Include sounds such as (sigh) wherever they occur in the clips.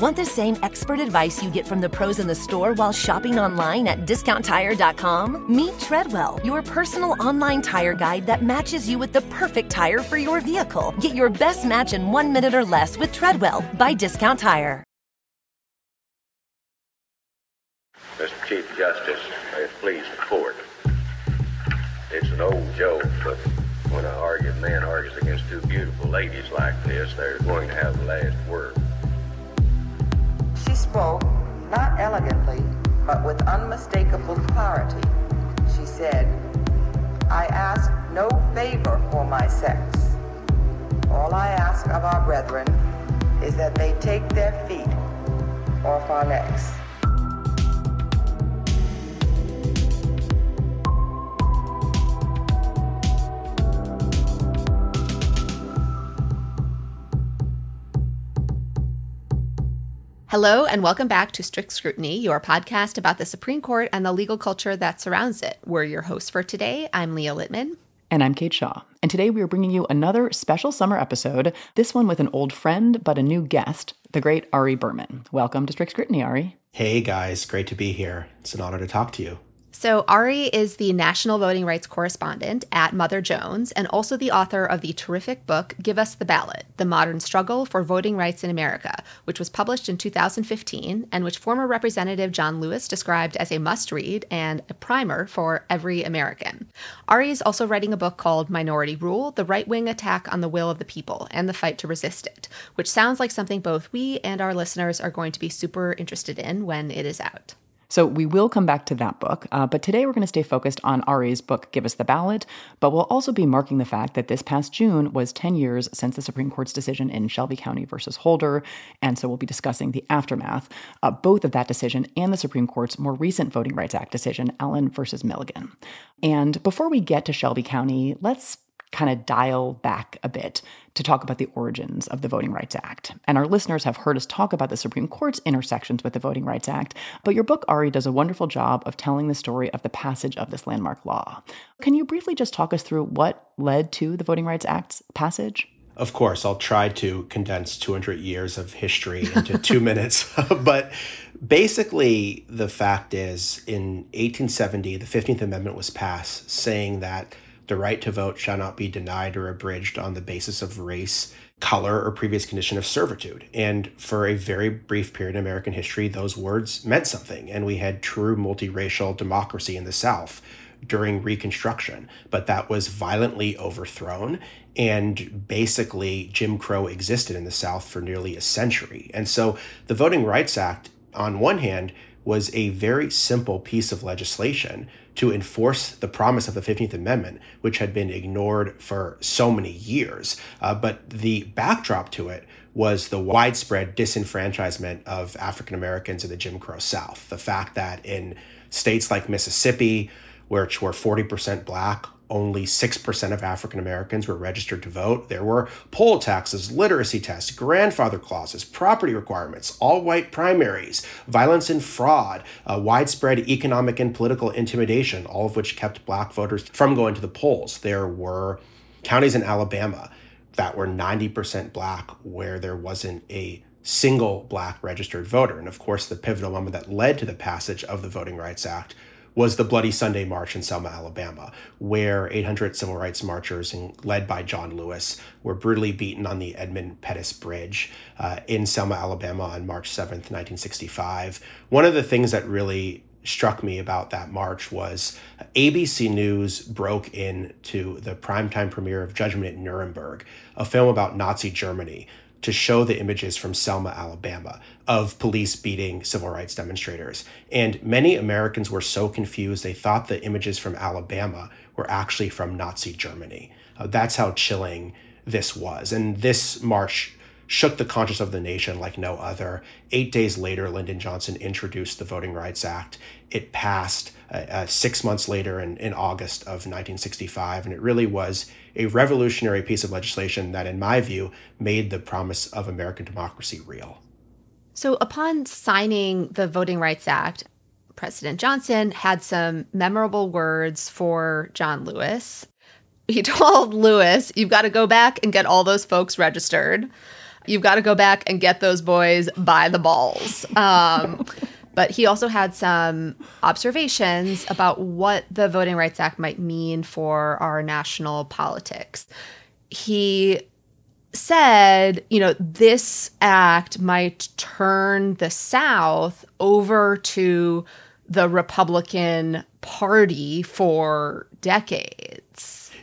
Want the same expert advice you get from the pros in the store while shopping online at discounttire.com? Meet Treadwell, your personal online tire guide that matches you with the perfect tire for your vehicle. Get your best match in one minute or less with Treadwell by Discount Tire. Mr. Chief Justice, may it please the court. It's an old joke, but when an argued man argues against two beautiful ladies like this, they're going to have the last word. She spoke, not elegantly, but with unmistakable clarity. She said, I ask no favor for my sex. All I ask of our brethren is that they take their feet off our necks. Hello, and welcome back to Strict Scrutiny, your podcast about the Supreme Court and the legal culture that surrounds it. We're your hosts for today. I'm Leah Littman. And I'm Kate Shaw. And today we are bringing you another special summer episode, this one with an old friend, but a new guest, the great Ari Berman. Welcome to Strict Scrutiny, Ari. Hey guys, great to be here. It's an honor to talk to you. So, Ari is the national voting rights correspondent at Mother Jones and also the author of the terrific book Give Us the Ballot The Modern Struggle for Voting Rights in America, which was published in 2015 and which former Representative John Lewis described as a must read and a primer for every American. Ari is also writing a book called Minority Rule The Right Wing Attack on the Will of the People and the Fight to Resist It, which sounds like something both we and our listeners are going to be super interested in when it is out. So we will come back to that book, uh, but today we're going to stay focused on Ari's book, Give Us the Ballot, but we'll also be marking the fact that this past June was 10 years since the Supreme Court's decision in Shelby County versus Holder, and so we'll be discussing the aftermath, both of that decision and the Supreme Court's more recent Voting Rights Act decision, Allen versus Milligan. And before we get to Shelby County, let's kind of dial back a bit to talk about the origins of the Voting Rights Act. And our listeners have heard us talk about the Supreme Court's intersections with the Voting Rights Act, but your book, Ari, does a wonderful job of telling the story of the passage of this landmark law. Can you briefly just talk us through what led to the Voting Rights Act's passage? Of course, I'll try to condense 200 years of history into two (laughs) minutes. (laughs) but basically, the fact is, in 1870, the 15th Amendment was passed saying that the right to vote shall not be denied or abridged on the basis of race, color, or previous condition of servitude. And for a very brief period in American history, those words meant something. And we had true multiracial democracy in the South during Reconstruction. But that was violently overthrown. And basically, Jim Crow existed in the South for nearly a century. And so the Voting Rights Act, on one hand, was a very simple piece of legislation to enforce the promise of the 15th Amendment, which had been ignored for so many years. Uh, but the backdrop to it was the widespread disenfranchisement of African Americans in the Jim Crow South. The fact that in states like Mississippi, which were 40% black, only 6% of African Americans were registered to vote. There were poll taxes, literacy tests, grandfather clauses, property requirements, all white primaries, violence and fraud, uh, widespread economic and political intimidation, all of which kept black voters from going to the polls. There were counties in Alabama that were 90% black where there wasn't a single black registered voter. And of course, the pivotal moment that led to the passage of the Voting Rights Act was the Bloody Sunday March in Selma, Alabama, where 800 civil rights marchers, led by John Lewis, were brutally beaten on the Edmund Pettus Bridge uh, in Selma, Alabama on March 7th, 1965. One of the things that really struck me about that march was ABC News broke into the primetime premiere of Judgment at Nuremberg, a film about Nazi Germany to show the images from Selma, Alabama, of police beating civil rights demonstrators. And many Americans were so confused, they thought the images from Alabama were actually from Nazi Germany. Uh, that's how chilling this was. And this march shook the conscience of the nation like no other. Eight days later, Lyndon Johnson introduced the Voting Rights Act. It passed uh, uh, six months later in, in August of 1965, and it really was a revolutionary piece of legislation that, in my view, made the promise of American democracy real. So, upon signing the Voting Rights Act, President Johnson had some memorable words for John Lewis. He (laughs) told Lewis, You've got to go back and get all those folks registered. You've got to go back and get those boys by the balls. Um, (laughs) but he also had some observations about what the Voting Rights Act might mean for our national politics. He said, you know, this act might turn the South over to the Republican Party for decades.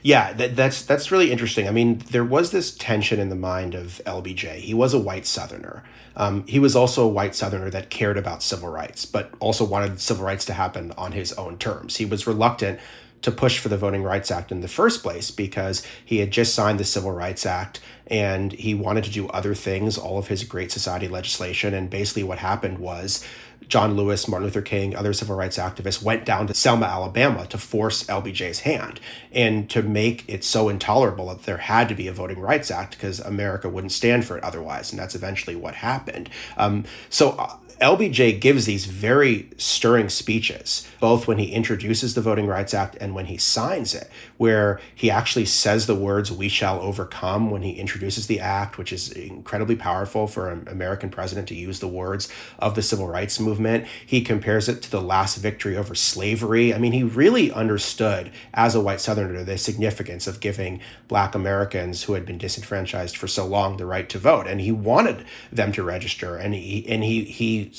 Yeah, that, that's that's really interesting. I mean, there was this tension in the mind of LBJ. He was a white Southerner. Um, he was also a white Southerner that cared about civil rights, but also wanted civil rights to happen on his own terms. He was reluctant to push for the Voting Rights Act in the first place because he had just signed the Civil Rights Act and he wanted to do other things, all of his Great Society legislation. And basically, what happened was John Lewis, Martin Luther King, other civil rights activists went down to Selma, Alabama to force LBJ's hand and to make it so intolerable that there had to be a Voting Rights Act because America wouldn't stand for it otherwise. And that's eventually what happened. Um, so, uh, LBJ gives these very stirring speeches, both when he introduces the Voting Rights Act and when he signs it, where he actually says the words, We shall overcome, when he introduces the act, which is incredibly powerful for an American president to use the words of the civil rights movement. He compares it to the last victory over slavery. I mean, he really understood, as a white Southerner, the significance of giving Black Americans who had been disenfranchised for so long the right to vote. And he wanted them to register. And he, and he, he,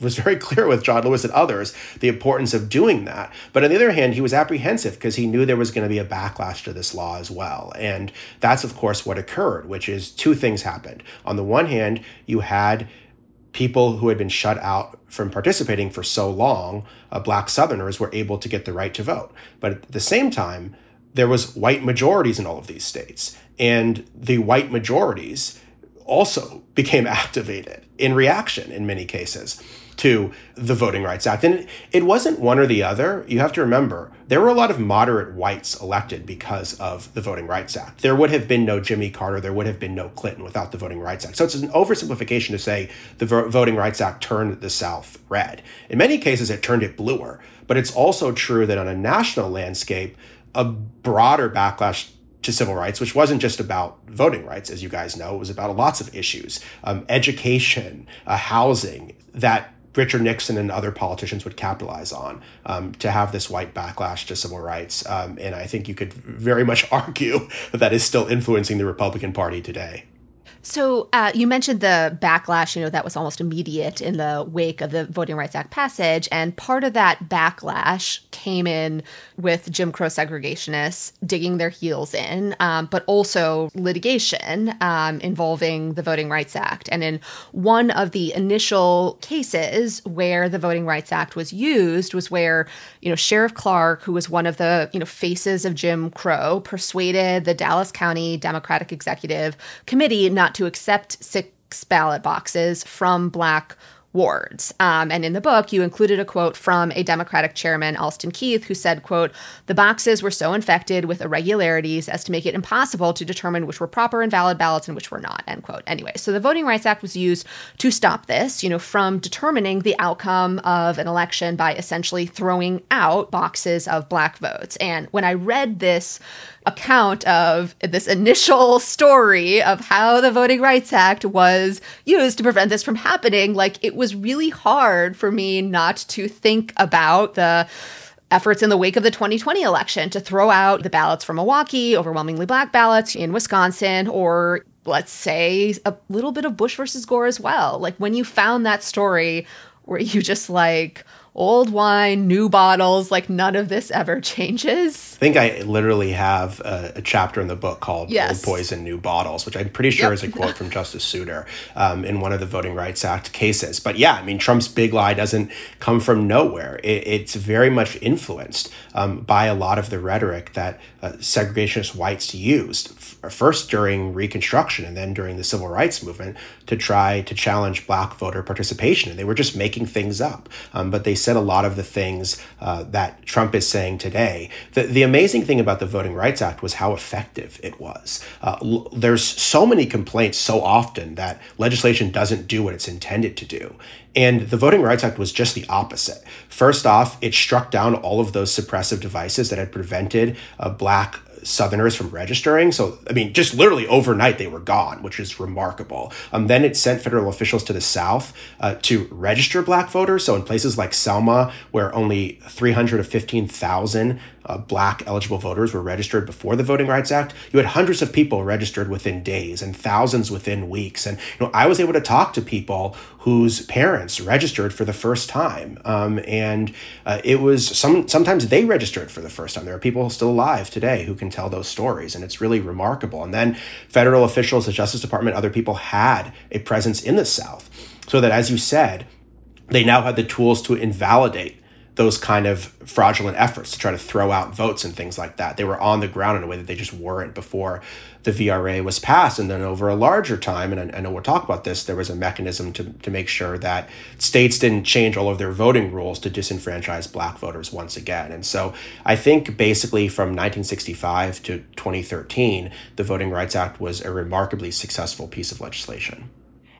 was very (laughs) clear with John Lewis and others the importance of doing that. But on the other hand, he was apprehensive because he knew there was going to be a backlash to this law as well. And that's, of course, what occurred, which is two things happened. On the one hand, you had people who had been shut out from participating for so long, uh, black Southerners were able to get the right to vote. But at the same time, there was white majorities in all of these states. And the white majorities also (laughs) became activated in reaction in many cases to the Voting Rights Act. And it wasn't one or the other. You have to remember, there were a lot of moderate whites elected because of the Voting Rights Act. There would have been no Jimmy Carter, there would have been no Clinton without the Voting Rights Act. So it's an oversimplification to say the Voting Rights Act turned the South red. In many cases, it turned it bluer. But it's also true that on a national landscape, a broader backlash to civil rights, which wasn't just about voting rights, as you guys know, it was about lots of issues um, education, uh, housing that Richard Nixon and other politicians would capitalize on um, to have this white backlash to civil rights. Um, and I think you could very much (laughs) argue that that is still influencing the Republican Party today. So uh, you mentioned the backlash, you know, that was almost immediate in the wake of the Voting Rights Act passage. And part of that backlash came in with Jim Crow segregationists digging their heels in, um, but also litigation um, involving the Voting Rights Act. And in one of the initial cases where the Voting Rights Act was used was where, you know, Sheriff Clark, who was one of the, you know, faces of Jim Crow, persuaded the Dallas County Democratic Executive Committee not to accept six ballot boxes from black wards. Um, and in the book, you included a quote from a Democratic chairman, Alston Keith, who said, quote, the boxes were so infected with irregularities as to make it impossible to determine which were proper and valid ballots and which were not, end quote. Anyway, so the Voting Rights Act was used to stop this, you know, from determining the outcome of an election by essentially throwing out boxes of black votes. And when I read this account of this initial story of how the Voting Rights Act was used to prevent this from happening, like it was really hard for me not to think about the efforts in the wake of the 2020 election to throw out the ballots from Milwaukee, overwhelmingly black ballots in Wisconsin, or let's say a little bit of Bush versus Gore as well. Like when you found that story where you just like, old wine, new bottles, like none of this ever changes. I think I literally have a, a chapter in the book called yes. Old Poison, New Bottles, which I'm pretty sure yep. is a quote from Justice Souter um, in one of the Voting Rights Act cases. But yeah, I mean, Trump's big lie doesn't come from nowhere. It, it's very much influenced um, by a lot of the rhetoric that uh, segregationist whites used, first during Reconstruction and then during the Civil Rights Movement, to try to challenge black voter participation. And they were just making things up. Um, but they said a lot of the things uh, that Trump is saying today. The, the amazing thing about the Voting Rights Act was how effective it was. Uh, l- there's so many complaints so often that legislation doesn't do what it's intended to do. And the Voting Rights Act was just the opposite. First off, it struck down all of those suppressive devices that had prevented uh, black Southerners from registering. So, I mean, just literally overnight they were gone, which is remarkable. Um, then it sent federal officials to the South uh, to register black voters. So, in places like Selma, where only 315,000 uh, black eligible voters were registered before the Voting Rights Act, you had hundreds of people registered within days and thousands within weeks. And you know, I was able to talk to people whose parents registered for the first time, um, and uh, it was some. Sometimes they registered for the first time. There are people still alive today who can tell those stories, and it's really remarkable. And then federal officials, the Justice Department, other people had a presence in the South, so that as you said, they now had the tools to invalidate those kind of fraudulent efforts to try to throw out votes and things like that. They were on the ground in a way that they just weren't before the VRA was passed. And then over a larger time, and I, know we'll talk about this, there was a mechanism to, to make sure that states didn't change all of their voting rules to disenfranchise black voters once again. And so I think basically from 1965 to 2013, the Voting Rights Act was a remarkably successful piece of legislation.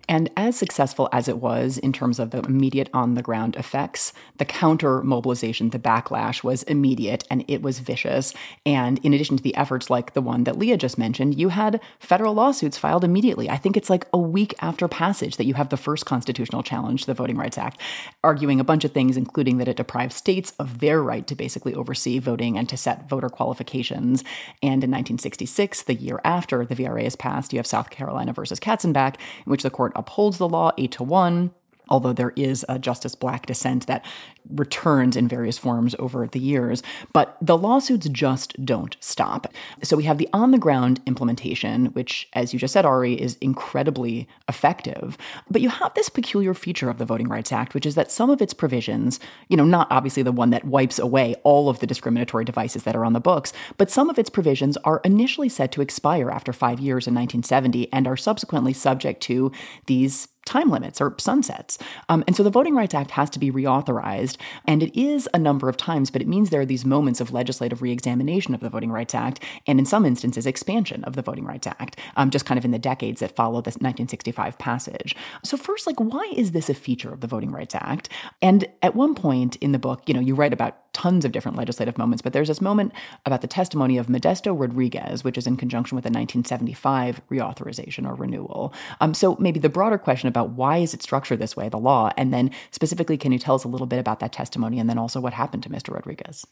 And as successful as it was in terms of the immediate on the ground effects, the counter mobilization, the backlash was immediate and it was vicious. And in addition to the efforts like the one that Leah just mentioned, you had federal lawsuits filed immediately. I think it's like a week after passage that you have the first constitutional challenge to the Voting Rights Act, arguing a bunch of things, including that it deprives states of their right to basically oversee voting and to set voter qualifications. And in 1966, the year after the VRA is passed, you have South Carolina versus Katzenbach, in which the court upholds the law eight to one although there is a Justice Black dissent that returns in various forms over the years. But the lawsuits just don't stop. So we have the on the ground implementation, which, as you just said, Ari, is incredibly effective. But you have this peculiar feature of the Voting Rights Act, which is that some of its provisions, you know, not obviously the one that wipes away all of the discriminatory devices that are on the books, but some of its provisions are initially set to expire after five years in 1970 and are subsequently subject to these time limits or sunsets. Um, and so the Voting Rights Act has to be reauthorized, and it is a number of times, but it means there are these moments of legislative reexamination of the Voting Rights Act, and in some instances, expansion of the Voting Rights Act, um, just kind of in the decades that follow the 1965 passage. So, first, like, why is this a feature of the Voting Rights Act? And at one point in the book, you know, you write about tons of different legislative moments, but there's this moment about the testimony of Modesto Rodriguez, which is in conjunction with the 1975 reauthorization or renewal. Um, so maybe the broader question about why is it structured this way, the law, and then specifically, can you tell us a little bit about that testimony and then also what happened to Mr. Rodriguez?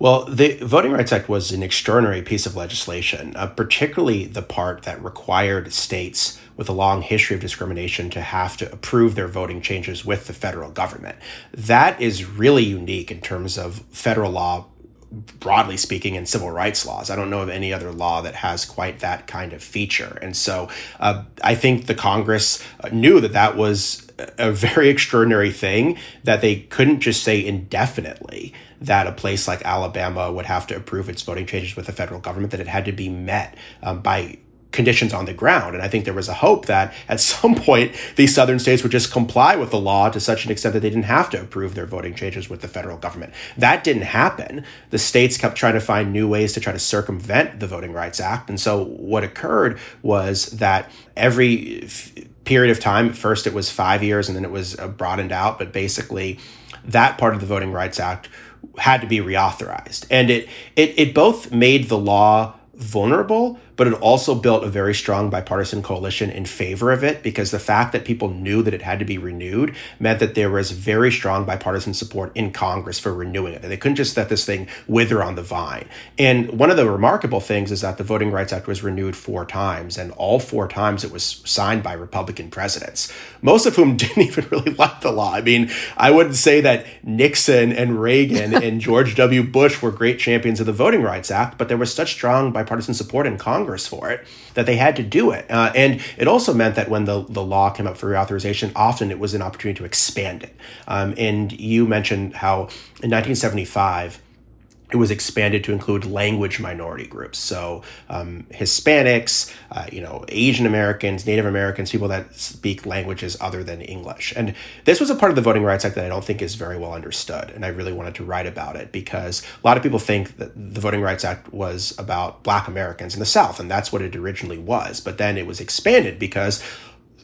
Well, the Voting Rights Act was an extraordinary piece of legislation, uh, particularly the part that required states with a long history of discrimination to have to approve their voting changes with the federal government. That is really unique in terms of federal law broadly speaking, in civil rights laws. I don't know of any other law that has quite that kind of feature. And so uh, I think the Congress uh, knew that that was a very (laughs) extraordinary thing that they couldn't just say indefinitely that a place like Alabama would have to approve its voting changes with the federal government, that it had to be met um, by conditions on the ground. And I think there was a hope that at (laughs) some point these southern states would just comply with the law to such an extent that they didn't have to approve their voting changes with the federal government. That didn't happen. The states kept trying to find new ways to try to circumvent the Voting Rights Act. And so what occurred was that every f- period of time, first it was five years and then it was uh, broadened out, but basically that part of the Voting Rights Act had to be reauthorized. And it it it both made the law vulnerable, but it also built a very strong bipartisan coalition in favor of it because the fact that people knew that it had to be renewed meant that there was very strong bipartisan support in Congress for renewing it. They couldn't just let this thing wither on the vine. And one of the remarkable things is that the Voting Rights Act was renewed four times, and all four times it was signed by Republican presidents, most of whom (laughs) didn't even really like the law. I mean, I wouldn't say that Nixon and Reagan and (laughs) George W. Bush were great champions of the Voting Rights Act, but there was such strong bipartisan support in Congress Congress for it that they had to do it. Uh, and it also meant that when the, the law came up for reauthorization, often it was an opportunity to expand it. Um, and you mentioned how in 1975, it was expanded to include language minority groups. So um, Hispanics, uh, you know, Asian Americans, Native Americans, people that speak languages other than English. And this was a part of the Voting Rights Act that I don't think is very well understood. And I really wanted to write about it because a lot of people think that the Voting Rights Act was about Black Americans in the South, and that's what it originally was. But then it was expanded because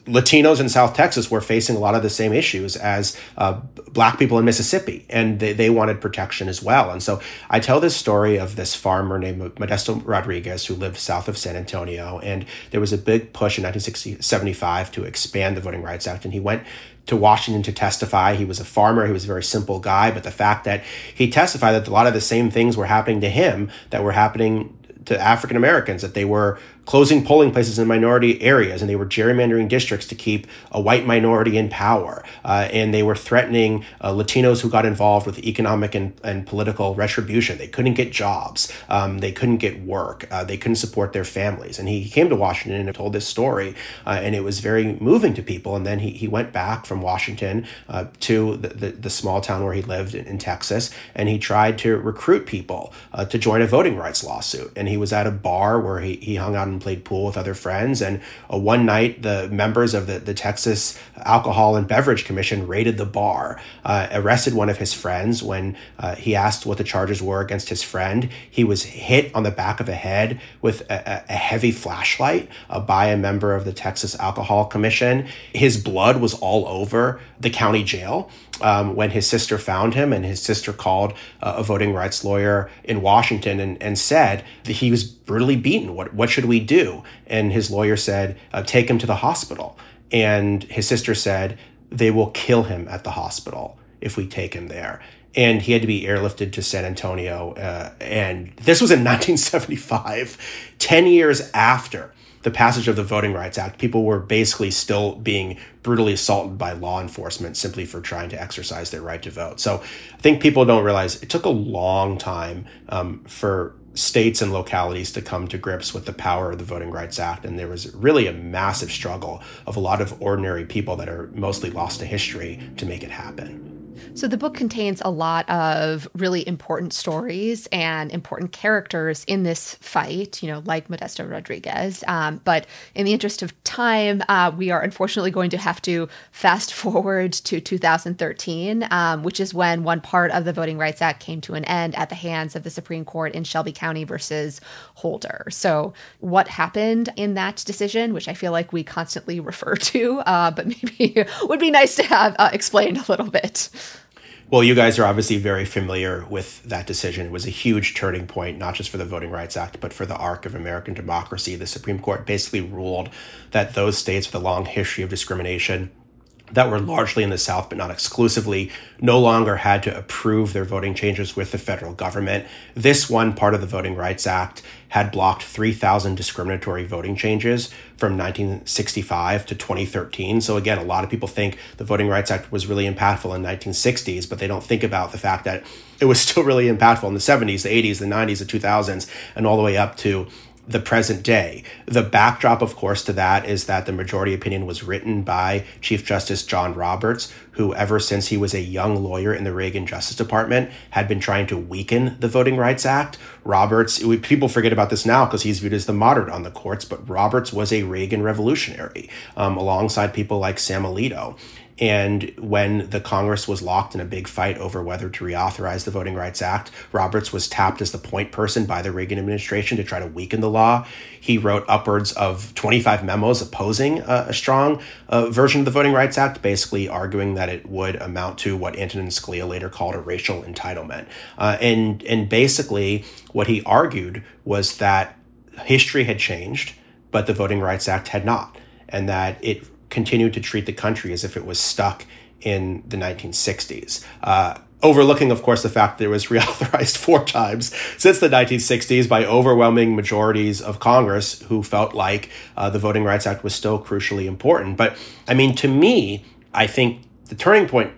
Latinos in South Texas were facing a lot of the same issues as uh, black people in Mississippi, and they, they wanted protection as well. And so I tell this story of this farmer named Modesto Rodriguez who lived south of San Antonio, and there was a big push in 1975 to expand the Voting Rights Act, and he went to Washington to testify. He was a farmer. He was a very simple guy, but the fact that he testified that a lot of the same things were happening to him that were happening to African Americans, that they were closing polling places in minority areas, and they were gerrymandering districts to keep a white minority in power. Uh, and they were threatening uh, Latinos who got involved with economic and, and political retribution. They couldn't get jobs, um, they couldn't get work, uh, they couldn't support their families. And he came to Washington and told this story, uh, and it was very moving to people. And then he, he went back from Washington uh, to the, the, the, small town where he lived in, in, Texas, and he tried to recruit people uh, to join a voting rights lawsuit. And he was at a bar where he, he hung out and played pool with other friends. And uh, one night, the members of the, the Texas Alcohol and Beverage Commission raided the bar, uh, arrested one of his friends. When uh, he asked what the charges were against his friend, he was hit on the back of the head with a, a heavy flashlight uh, by a member of the Texas Alcohol Commission. His blood was all over the county jail um, when his sister found him, and his sister called uh, a voting rights lawyer in Washington and, and said that he was brutally beaten. What, what should we do? And his lawyer said, uh, Take him to the hospital. And his sister said, They will kill him at the hospital if we take him there. And he had to be airlifted to San Antonio. Uh, and this was in (laughs) 1975, 10 years after the passage of the Voting Rights Act, people were basically still being brutally assaulted by law enforcement simply for trying to exercise their right to vote. So I think people don't realize it took a long time um, for states and localities to come to grips with the power of the Voting Rights Act. And there was really a massive struggle of a lot of ordinary people that are mostly lost to history to make it happen. So the book contains a lot of really important stories and important characters in this fight, you know, like Modesto Rodriguez. Um, but in the interest of time, uh, we are unfortunately going to have to fast forward to 2013, um, which is when one part of the Voting Rights Act came to an end at the hands of the Supreme Court in Shelby County versus Holder. So, what happened in that decision, which I feel like we constantly (laughs) refer to, uh, but maybe (laughs) would be nice to have uh, explained a little bit. Well, you guys are obviously very familiar with that decision. It was a huge turning point, not just for the Voting Rights Act, but for the arc of American democracy. The Supreme Court basically ruled that those states with a long history of discrimination that were largely in the South, but not exclusively, no longer had to approve their voting changes with the federal government. This one part of the Voting Rights Act had blocked 3,000 discriminatory voting changes from 1965 to 2013. So, again, a lot of people think the Voting Rights Act was really impactful in the 1960s, but they don't think about the fact that it was still really impactful in the 70s, the 80s, the 90s, the 2000s, and all the way up to the present day. The backdrop, of course, to that is that the majority opinion was written by Chief Justice John Roberts, who, ever since he was a young lawyer in the Reagan Justice Department, had been trying to weaken the Voting Rights Act. Roberts, people forget about this now because he's viewed as the moderate on the courts, but Roberts was a Reagan revolutionary um, alongside people like Sam Alito. And when the Congress was locked in a big fight over whether to reauthorize the Voting Rights Act, Roberts was tapped as the point person by the Reagan administration to try to weaken the law. He wrote upwards of 25 memos opposing a strong uh, version of the Voting Rights Act, basically arguing that it would amount to what Antonin Scalia later called a racial entitlement. Uh, and, and basically, what he argued was that history had changed, but the Voting Rights Act had not, and that it continued to treat the country as if it was stuck in the 1960s. Uh, overlooking, of course, the fact that it was (laughs) reauthorized four times since the 1960s by overwhelming majorities of Congress who felt like uh, the Voting Rights Act was still crucially important. But I mean, to me, I think the turning point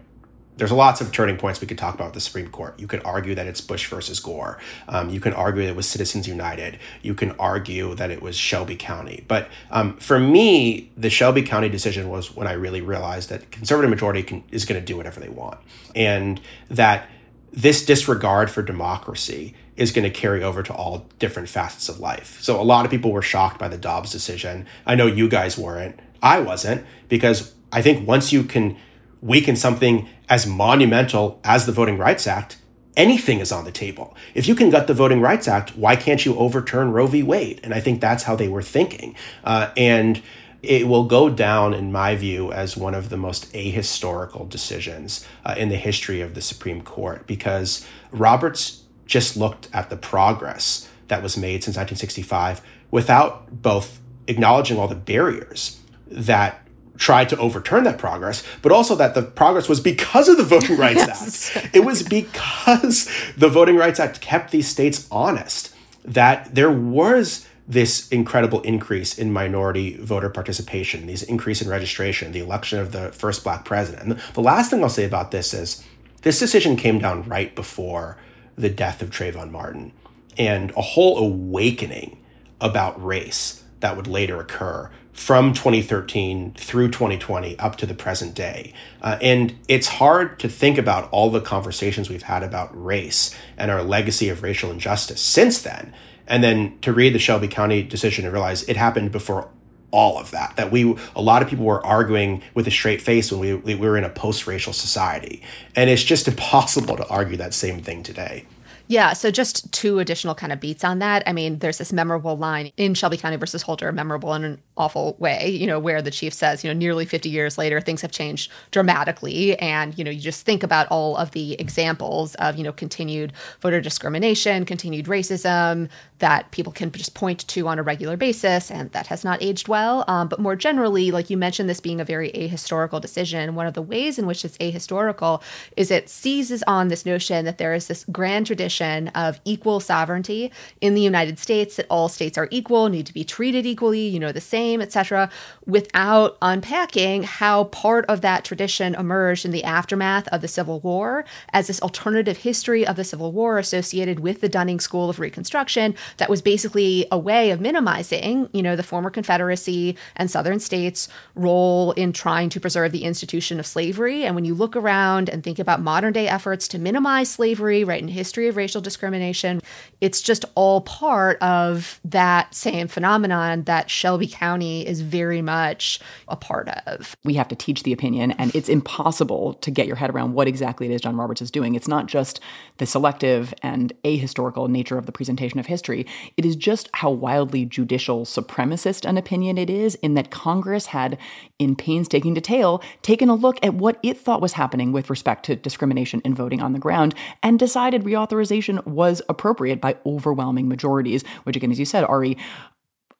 there's lots of turning points we could talk about with the Supreme Court. You could argue that it's Bush versus Gore. Um, you can argue that it was Citizens United. You can argue that it was Shelby County. But um, for me, the Shelby County decision was when I really realized that conservative majority can, is going to do whatever they want, and that this disregard for democracy is going to carry over to all different facets of life. So a lot of people were shocked by the Dobbs decision. I know you guys weren't. I wasn't because I think once you can weaken something as monumental as the Voting Rights Act, anything is on the table. If you can gut the Voting Rights Act, why can't you overturn Roe v. Wade? And I think that's how they were thinking. Uh, and it will go down, in my view, as one of the most ahistorical decisions uh, in the history of the Supreme Court because Roberts just looked at the progress that was made since 1965 without both acknowledging all the barriers that tried to overturn that progress, but also that the progress was because of the Voting (laughs) Rights yes. Act. It was because the Voting Rights Act kept these states honest that there was this incredible increase in minority voter participation, these increase in registration, the election of the first black president. And the last thing I'll say about this is this decision came down right before the death of Trayvon Martin and a whole awakening about race that would later occur from 2013 through 2020 up to the present day. Uh, and it's hard to think about all the conversations we've had about race and our legacy of racial injustice since then. And then to read the Shelby County decision and realize it happened before all of that that we a lot of people were arguing with a straight face when we, we were in a post-racial society. And it's just (laughs) impossible to argue that same thing today yeah, so just two additional kind of beats on that. I mean, there's this memorable line in Shelby County versus Holder, memorable in an awful way, you know, where the chief says, you know, nearly 50 years later, things have changed dramatically. And, you know, you just think about all of the examples of, you know, continued voter discrimination, continued racism that people can just point to on a regular basis, and that has not aged well. Um, but more generally, like you mentioned, this being a very ahistorical decision, one of the ways in which it's ahistorical is it seizes on this notion that there is this grand tradition notion of equal sovereignty in the United States, that all states are equal, need to be treated equally, you know, the same, etc., without unpacking how part of that tradition emerged in the aftermath of the Civil War as this alternative history of the Civil War associated with the Dunning School of Reconstruction that was basically a way of minimizing, you know, the former Confederacy and Southern states' role in trying to preserve the institution of slavery. And when you look around and think about modern day efforts to minimize slavery, right, in history of racial racial discrimination. It's just all part of that same phenomenon that Shelby County is very much a part of. We have to teach the opinion, and it's impossible to get your head around what exactly it is John Roberts is doing. It's not just the selective and ahistorical nature of the presentation of history, it is just how wildly judicial supremacist an opinion it is, in that Congress had, in painstaking detail, taken a look at what it thought was happening with respect to discrimination in voting on the ground and decided reauthorization was appropriate by overwhelming majorities, which, again, as you said, Ari,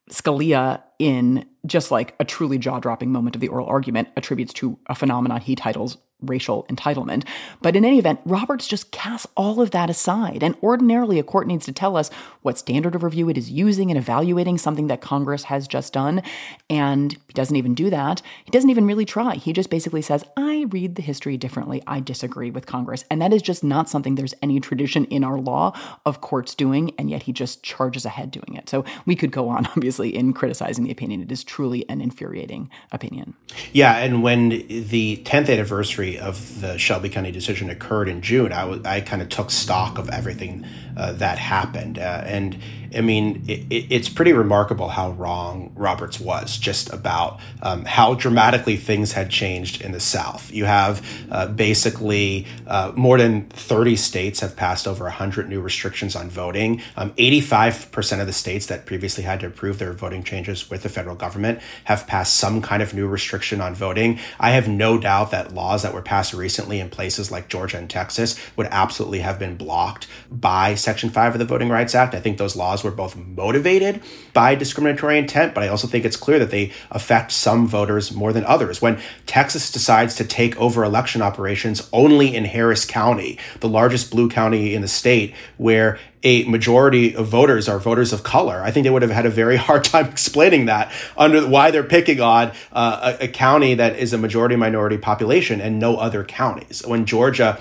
Scalia, in just like a truly jaw dropping moment of the oral argument, attributes to a phenomenon he titles racial entitlement. But in any event, Roberts just casts all of that aside. And ordinarily, a court needs to tell us what standard of review it is using in evaluating something that Congress has just done. And he doesn't even do that. He doesn't even really try. He just basically says, I read the history differently. I disagree with Congress. And that is just not something there's any tradition in our law of courts doing. And yet he just charges ahead doing it. So we could go on, (laughs) obviously, in criticizing the opinion. It is truly an infuriating opinion. Yeah. And when the 10th anniversary of the Shelby County decision occurred in June, I, w- I kind of took stock of everything uh, that happened. Uh, and I mean, it, it's pretty remarkable how wrong Roberts was just about um, how dramatically things had changed in the South. You have uh, basically uh, more than 30 states have passed over 100 new restrictions on voting. Um, 85% of the states that previously had to approve their voting changes with the federal government have passed some kind of new restriction on voting. I have no doubt that laws that were passed recently in places like Georgia and Texas would absolutely have been blocked by Section 5 of the Voting Rights Act. I think those laws laws were both motivated by discriminatory intent, but I also think it's clear that they affect some voters more than others. When Texas decides to take over election operations only in Harris County, the largest blue county in the state, where a majority of voters are voters of color. I think they would have had a very (laughs) hard time explaining that under why they're picking on uh, a, a, county that is a majority minority population and no other counties. When Georgia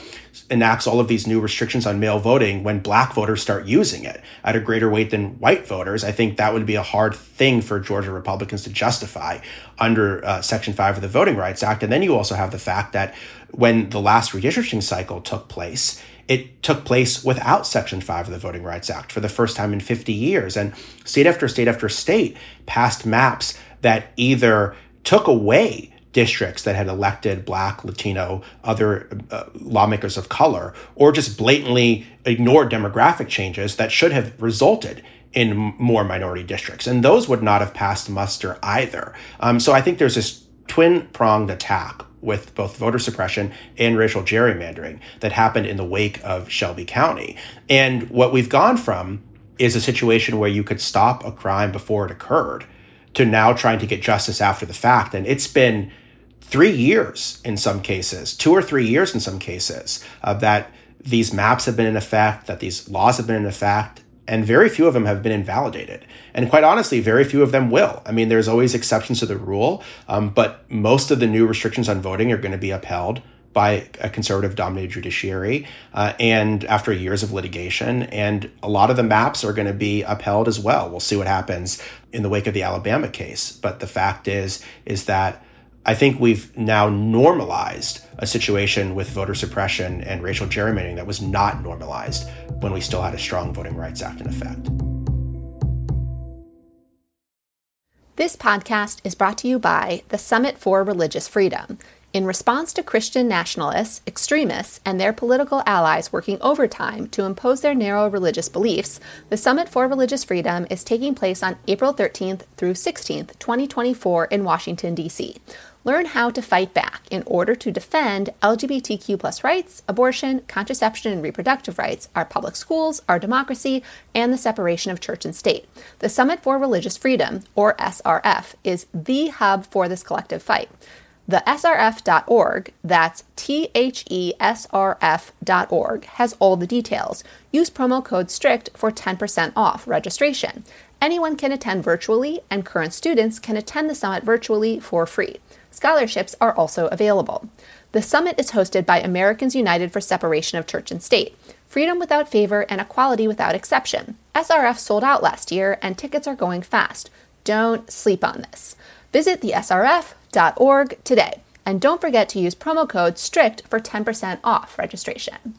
enacts all of these new restrictions on mail voting, when black voters start using it at a greater weight than white voters, I think that would be a hard thing for Georgia Republicans to justify under uh, Section 5 of the Voting Rights Act. And then you also have the fact that when the last redistricting cycle took place, it took place without Section 5 of the Voting Rights Act for the first time in 50 years. And state after state after state passed maps that either took away districts that had elected Black, Latino, other uh, lawmakers of color, or just blatantly ignored demographic changes that should have resulted in more minority districts. And those would not have passed muster either. Um, so I think there's this twin pronged attack with both voter suppression and racial gerrymandering that happened in the wake of Shelby County. And what we've gone from is a situation where you could stop a crime before it occurred to now trying to get justice after the fact. And it's been three years in some cases, two or three years in some cases, uh, that these maps have been in effect, that these laws have been in effect, and very few of them have been invalidated. And quite honestly, very few of them will. I mean, there's always exceptions to the rule, um, but most of the new restrictions on voting are going to be upheld by a conservative dominated judiciary uh, and after years of litigation. And a lot of the maps are going to be upheld as well. We'll see what happens in the wake of the Alabama case. But the fact is, is that I think we've now normalized a situation with voter suppression and racial gerrymandering that was not normalized when we still had a strong Voting Rights Act in effect. This podcast is brought to you by the Summit for Religious Freedom. In response to Christian nationalists, extremists, and their political allies working overtime to impose their narrow religious beliefs, the Summit for Religious Freedom is taking place on April 13th through 16th, 2024, in Washington, D.C. Learn how to fight back in order to defend LGBTQ plus rights, abortion, contraception and reproductive rights, our public schools, our democracy, and the separation of church and state. The Summit for Religious Freedom, or SRF, is the hub for this collective fight. The SRF.org, that's T H E S R F.org, has all the details. Use promo code STRICT for 10% off registration. Anyone can attend virtually, and current students can attend the summit virtually for free. Scholarships are also available. The summit is hosted by Americans United for Separation of Church and State, Freedom Without Favor, and Equality Without Exception. SRF sold out last year, and tickets are going fast. Don't sleep on this. Visit the SRF.org today, and don't forget to use promo code STRICT for 10% off registration.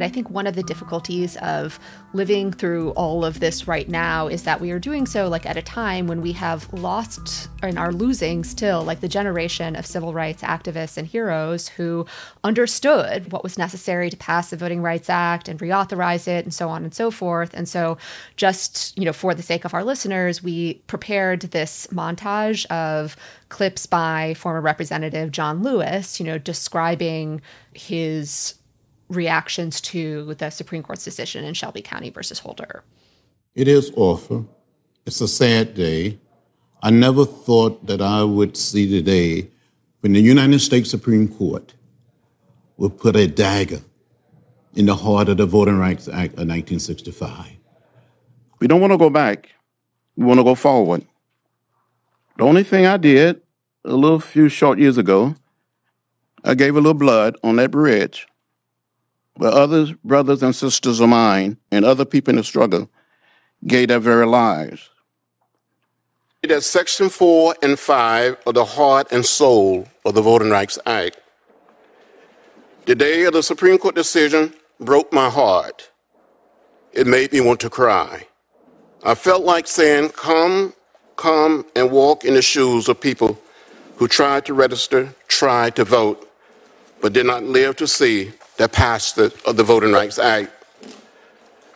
I think one of the difficulties of living through all of this right now is that we are doing so like at a time when we have lost and are losing still like the generation of civil rights activists and heroes who understood what was necessary to pass the Voting Rights Act and reauthorize it and so on and so forth. And so just, you know, for the sake of our listeners, we prepared this montage of clips by former representative John Lewis, you know, describing his reactions to the Supreme Court's decision in Shelby County versus Holder? It is awful. It's a sad day. I never thought that I would see the day when the United States Supreme Court would put a dagger in the heart of the Voting Rights Act of 1965. We don't want to go back. We want to go forward. The only thing I did a little few short years ago, I gave a little blood on that bridge but other brothers and sisters of mine and other people in the struggle gave their very lives. That's Section 4 and 5 of the heart and soul of the Voting Rights Act. The day of the Supreme Court decision broke my heart. It made me want to cry. I felt like saying, Come, come and walk in the shoes of people who tried to register, tried to vote, but did not live to see that passed the, of the Voting Rights Act.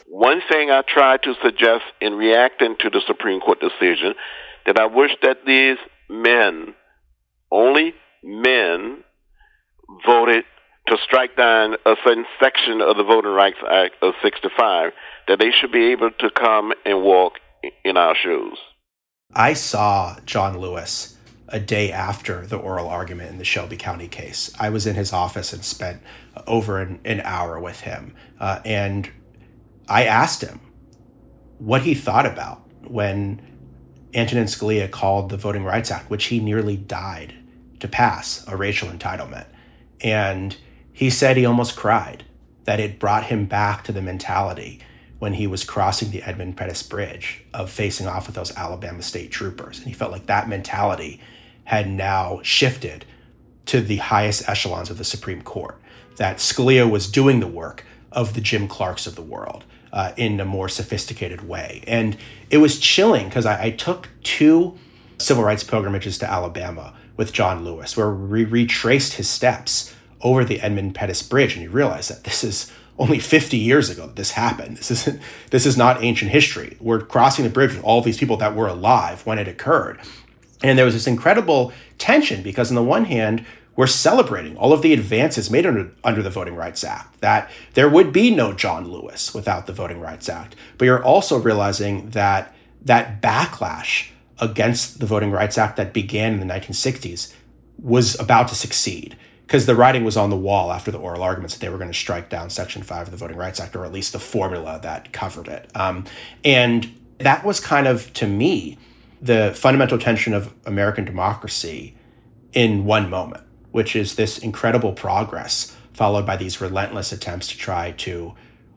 One thing I tried to suggest in reacting to the Supreme Court decision that I wish that these men, only men, voted to strike down a certain section of the Voting Rights Act of 65, that they should be able to come and walk in our shoes. I saw John Lewis a day after the oral argument in the Shelby County case. I was in his office and spent over an, an hour with him. Uh, and I asked him what he thought about when Antonin Scalia called the Voting Rights Act, which he nearly died to pass a racial entitlement. And he said he almost cried that it brought him back to the mentality when he was crossing the Edmund Pettus Bridge of facing off with those Alabama state troopers. And he felt like that mentality had now shifted to the highest echelons of the Supreme Court, that Scalia was doing the work of the Jim Clarks of the world uh, in a more sophisticated way. And it was chilling because I, I took two civil rights pilgrimages to Alabama with John Lewis, where we retraced his steps over the Edmund Pettus Bridge, and you realize that this is only 50 years ago that this happened. This isn't this is not ancient history. We're crossing the bridge with all these people that were alive when it occurred. And there was this incredible tension because on the one hand, we're celebrating all of the advances made under, under the Voting Rights Act, that there would be no John Lewis without the Voting Rights Act. But you're also realizing that that backlash against the Voting Rights Act that began in the 1960s was about to succeed because the writing was on the wall after the oral arguments that they were going to strike down Section 5 of the Voting Rights Act, or at least the formula that covered it. Um, and that was kind of, to me, the fundamental tension of American democracy in one moment, which is this incredible progress followed by these relentless attempts to try to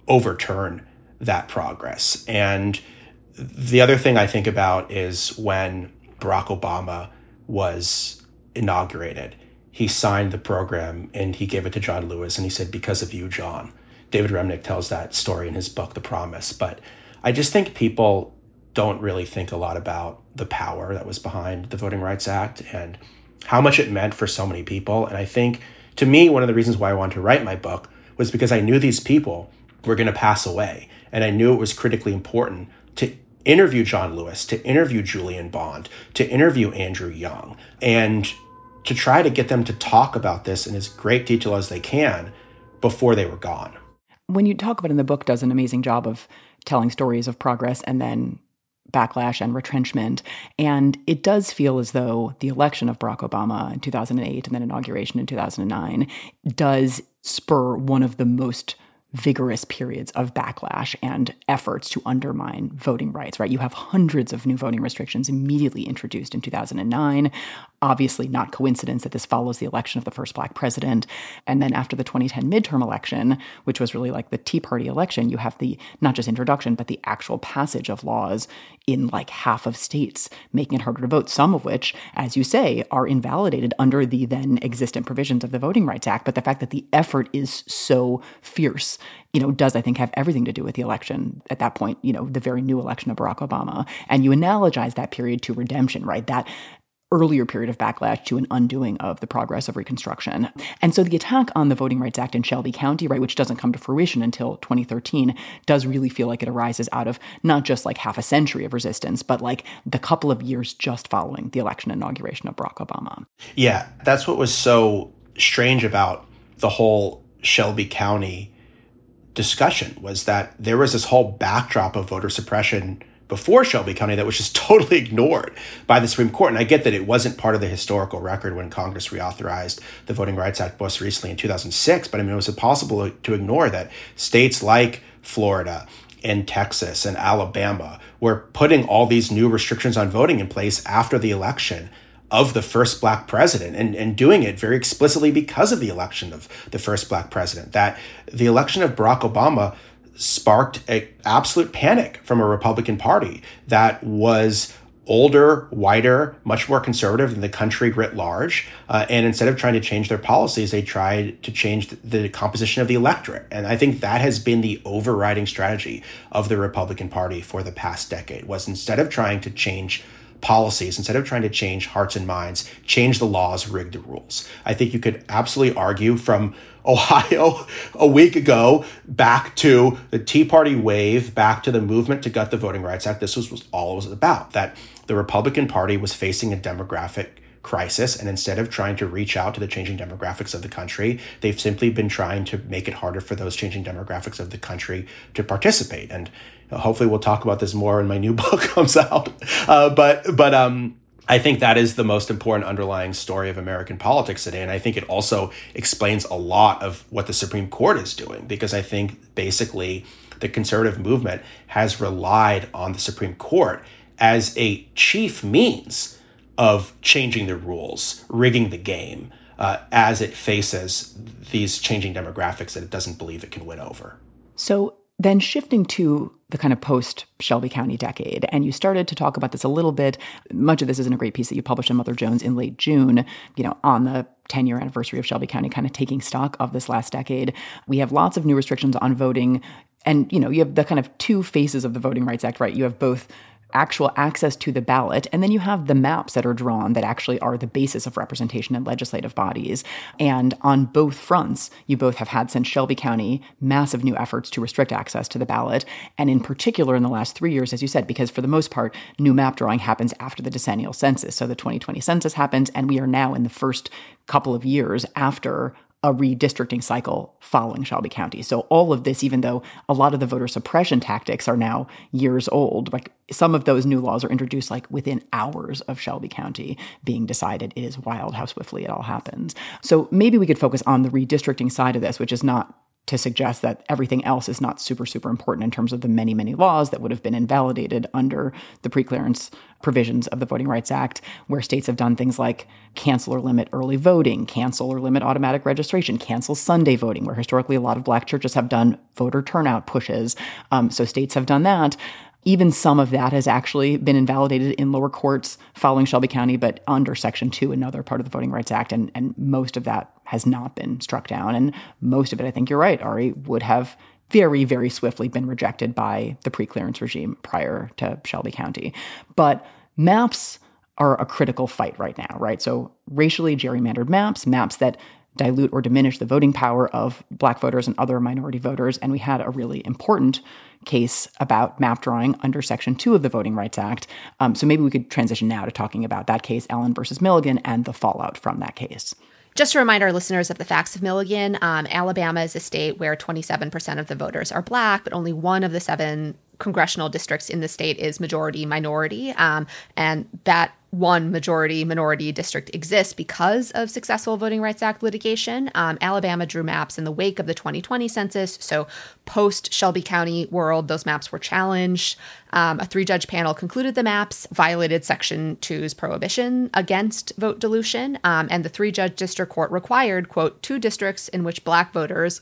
overturn that progress. And the other thing I think about is when Barack Obama was inaugurated he signed the program and he gave it to John Lewis and he said, Because of you, John. David Remnick tells that story in his book, The Promise. But I just think people don't really think a lot about the power that was behind the Voting Rights Act and how much it meant for so many people. And I think to me, one of the reasons why I wanted to write my book was because I knew these people were going to pass away. And I knew it was critically important to interview John Lewis, to interview Julian Bond, to interview Andrew Young. And to try to get them to talk about this in as great detail as they can before they were gone. When you talk about in the book, does an amazing job of telling stories of progress and then backlash and retrenchment. And it does feel as though the election of Barack Obama in 2008 and then inauguration in 2009 does spur one of the most vigorous periods of backlash and efforts to undermine voting rights, right? You have hundreds of new voting restrictions immediately introduced in 2009 obviously not coincidence that this follows the election of the first black president. And then after the 2010 midterm election, which was really like the Tea Party election, you have the not just introduction, but the actual passage of laws in like half of states, making it harder to vote, some of which, as you say, are invalidated under the then existent provisions of the Voting Rights Act. But the fact that the effort is so fierce you know, does I think have everything to do with the election at that point, you know, the very new election of Barack Obama. And you analogize that period to redemption, right? That earlier period of backlash to an undoing of the progress of Reconstruction. And so the attack on the Voting Rights Act in Shelby County, right, which doesn't come to fruition until 2013, does really feel like it arises out of not just like half a century of resistance, but like the couple of years just following the election inauguration of Barack Obama. Yeah, that's what was so strange about the whole Shelby County discussion was that there was this whole backdrop of voter suppression before Shelby County that was just (laughs) totally ignored by the Supreme Court. And I get that it wasn't part of the historical record when Congress reauthorized the Voting Rights Act most recently in 2006. But I mean, it was impossible to ignore that states like Florida and Texas and Alabama were putting all these new restrictions on voting in place after the election of the first black president and, and doing it very explicitly because of the election of the first black president. That the election of Barack Obama sparked an absolute panic from a Republican Party that was older, whiter, much more conservative than the country writ large. Uh, and instead of trying to change their policies, they tried to change the composition of the electorate. And I think that has been the overriding strategy of the Republican Party for the past decade was instead of trying to change policies, instead of trying to change hearts and minds, change the laws, rig the rules. I think you could absolutely argue from (laughs) Ohio a week ago, back to the Tea Party wave, back to the movement to gut the Voting Rights Act. This was, was all it was about. That the Republican Party was facing a demographic crisis. And instead of trying to reach out to the changing demographics of the country, they've simply been trying to make it harder for those changing demographics of the country to participate. And hopefully, we'll talk about this more when my new (laughs) book comes out. Uh, but, but, um, I think that is the most important underlying story of American politics today. And I think it also explains a lot of what the Supreme Court is doing, because I think basically the conservative movement has relied on the Supreme Court as a chief means of changing the rules, rigging the game, uh, as it faces these changing demographics that it doesn't believe it can win over. So then shifting to the kind of post Shelby County decade, and you started to talk about this a little bit. Much of this is in a great piece that you published in Mother Jones in late June, you know, on the 10 year anniversary of Shelby County, kind of taking stock of this last decade. We have lots of new restrictions on voting. And, you know, you have the kind of two faces of the Voting Rights Act, right? You have both actual access to the ballot. And then you have the maps that are drawn that actually are the basis of representation in legislative bodies. And on both fronts, you both have had since Shelby County massive new efforts to restrict access to the ballot. And in particular, in the last three years, as you said, because for the most part, new map drawing happens after the decennial census. So the 2020 census happens, and we are now in the first couple of years after a redistricting cycle following Shelby County. So all of this, even though a lot of the voter suppression tactics are now years old, like some of those new laws are introduced like within hours of Shelby County being decided. It is wild how swiftly it all happens. So maybe we could focus on the redistricting side of this, which is not to suggest that everything else is not super, super important in terms of the many, many laws that would have been invalidated under the preclearance provisions of the Voting Rights Act, where states have done things like cancel or limit early voting, cancel or limit automatic registration, cancel Sunday voting, where historically a lot of black churches have done voter turnout pushes. Um, so states have done that. Even some of that has actually been invalidated in lower courts following Shelby County, but under Section 2, another part of the Voting Rights Act. And, and most of that has not been struck down. And most of it, I think you're right, Ari, would have very, very swiftly been rejected by the preclearance regime prior to Shelby County. But maps are a critical fight right now, right? So racially gerrymandered maps, maps that dilute or diminish the voting power of black voters and other minority voters. And we had a really important case about map drawing under Section 2 of the Voting Rights Act. Um, so maybe we could transition now to talking about that case, Allen versus Milligan, and the fallout from that case. Just to remind our listeners of the facts of Milligan, um, Alabama is a state where 27% of the voters are black, but only one of the seven congressional districts in the state is majority minority. Um, and that one majority minority district exists because of successful Voting Rights Act litigation. Um, Alabama drew maps in the wake of the 2020 census. So, post Shelby County world, those maps were challenged. Um, a three judge panel concluded the maps violated Section 2's prohibition against vote dilution. Um, and the three judge district court required, quote, two districts in which black voters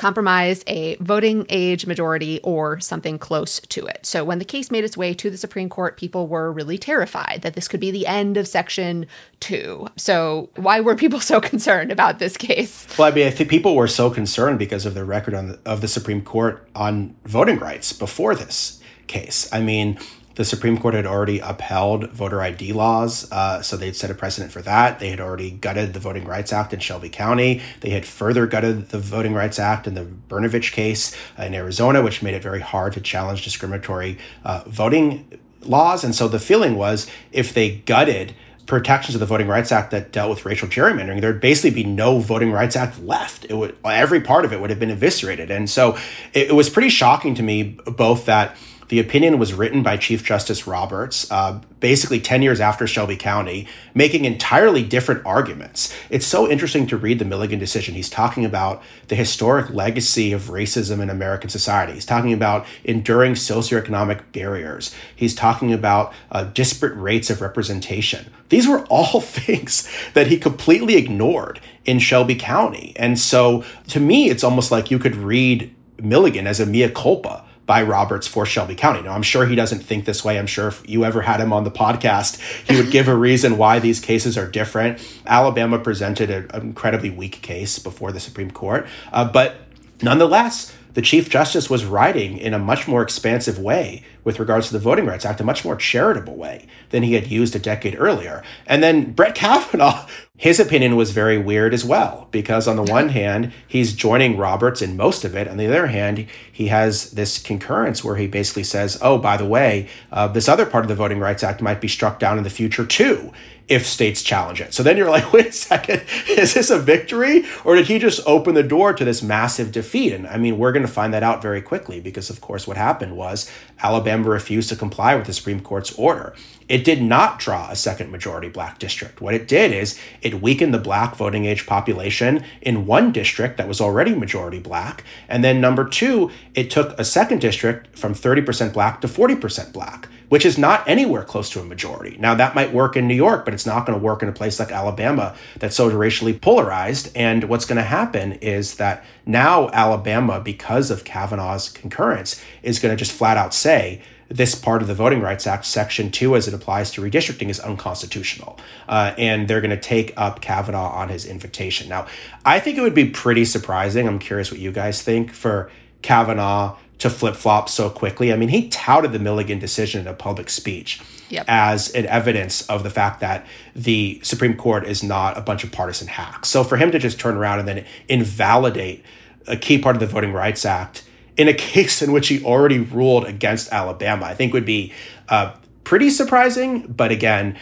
compromised a voting age majority or something close to it. So when the case made its way to the Supreme Court, people were really terrified that this could be the end of Section 2. So why were people (laughs) so concerned about this case? Well, I mean, I think people were so concerned because of the record the, of the Supreme Court on voting rights before this case. I mean, the Supreme Court had already upheld voter ID laws, uh, so they'd set a precedent for that. They had already gutted the Voting Rights Act in Shelby County. They had further gutted the Voting Rights Act in the Brnovich case in Arizona, which made it very hard to challenge discriminatory uh, voting laws. And so the feeling was if they gutted protections of the Voting Rights Act that dealt with racial gerrymandering, there'd basically be no Voting Rights Act left. It would every part of it would have been eviscerated. And so it, it was pretty shocking to me both that the opinion was written by Chief Justice Roberts, uh, basically 10 years after Shelby County, making entirely different arguments. It's so interesting to read the Milligan decision. He's talking about the historic legacy of racism in American society. He's talking about enduring socioeconomic barriers. He's talking about uh, disparate rates of representation. These were (laughs) all things that he completely ignored in Shelby County. And so to me, it's almost like you could read Milligan as a mea culpa by Roberts for Shelby County. Now, I'm sure he doesn't think this way. I'm sure if you ever had him on the podcast, he would give a reason why these cases are different. Alabama presented an incredibly weak case before the Supreme Court, uh, but nonetheless, the Chief Justice was writing in a much more expansive way with regards to the Voting Rights Act, a much more charitable way than he had used a decade earlier. And then Brett Kavanaugh, his opinion was very weird as well, because on the one hand, he's joining Roberts in most of it. On the other hand, he has this concurrence where he basically says, oh, by the way, uh, this other part of the Voting Rights Act might be struck down in the future too if states challenge it. So then you're like, (laughs) wait a second, is this a victory? Or did he just open the door to this massive defeat? And I mean, we're going to find that out very quickly because, of course, what happened was Alabama refused to comply with the Supreme Court's order. It did not draw a second majority black district. What it did is it weakened the black voting age population in one district that was already majority black. And then number two, it took a second district from 30% black to 40% black which is not anywhere close to a majority. Now, that might work in New York, but it's not going to work in a place like Alabama that's so racially polarized. And what's going to happen is that now Alabama, because of Kavanaugh's concurrence, is going to just flat out say, this part of the Voting Rights Act, Section 2, as it applies to redistricting, is unconstitutional. Uh, and they're going to take up Kavanaugh on his invitation. Now, I think it would be pretty surprising. I'm curious what you guys think for Kavanaugh to flip flop so quickly. I mean, he touted the Milligan decision in a public speech yep. as an evidence of the fact that the Supreme Court is not a bunch of partisan hacks. So for him to just turn around and then invalidate a key part of the Voting Rights Act in a (laughs) case in which he already ruled against Alabama, I think would be uh, pretty surprising. But again,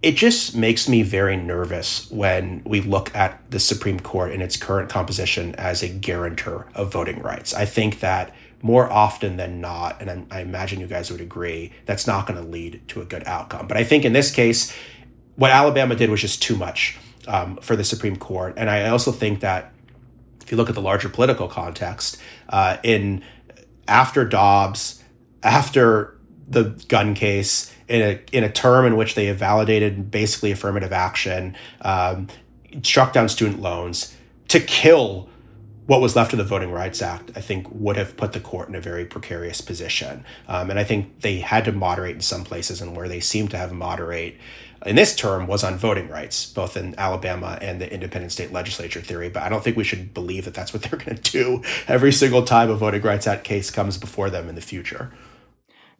it just makes me very nervous when we look at the Supreme Court in its current composition as a guarantor of voting rights. I think that more often than not, and I, imagine you guys would agree, that's not going to lead to a good outcome. But I think in this case, what Alabama did was just too much um, for the Supreme Court. And I also think that if you look at the larger political context, uh, in after Dobbs, after the gun case, in a in a term in which they have validated basically affirmative action, um, struck down student loans to kill what was left of the Voting Rights Act, I think would have put the court in a very precarious position. Um, and I think they had to moderate in some places, and where they seem to have moderate in this term was on voting rights, both in Alabama and the independent state legislature theory. But I don't think we should believe that that's what they're (laughs) going to do every single time a Voting Rights Act case comes before them in the future.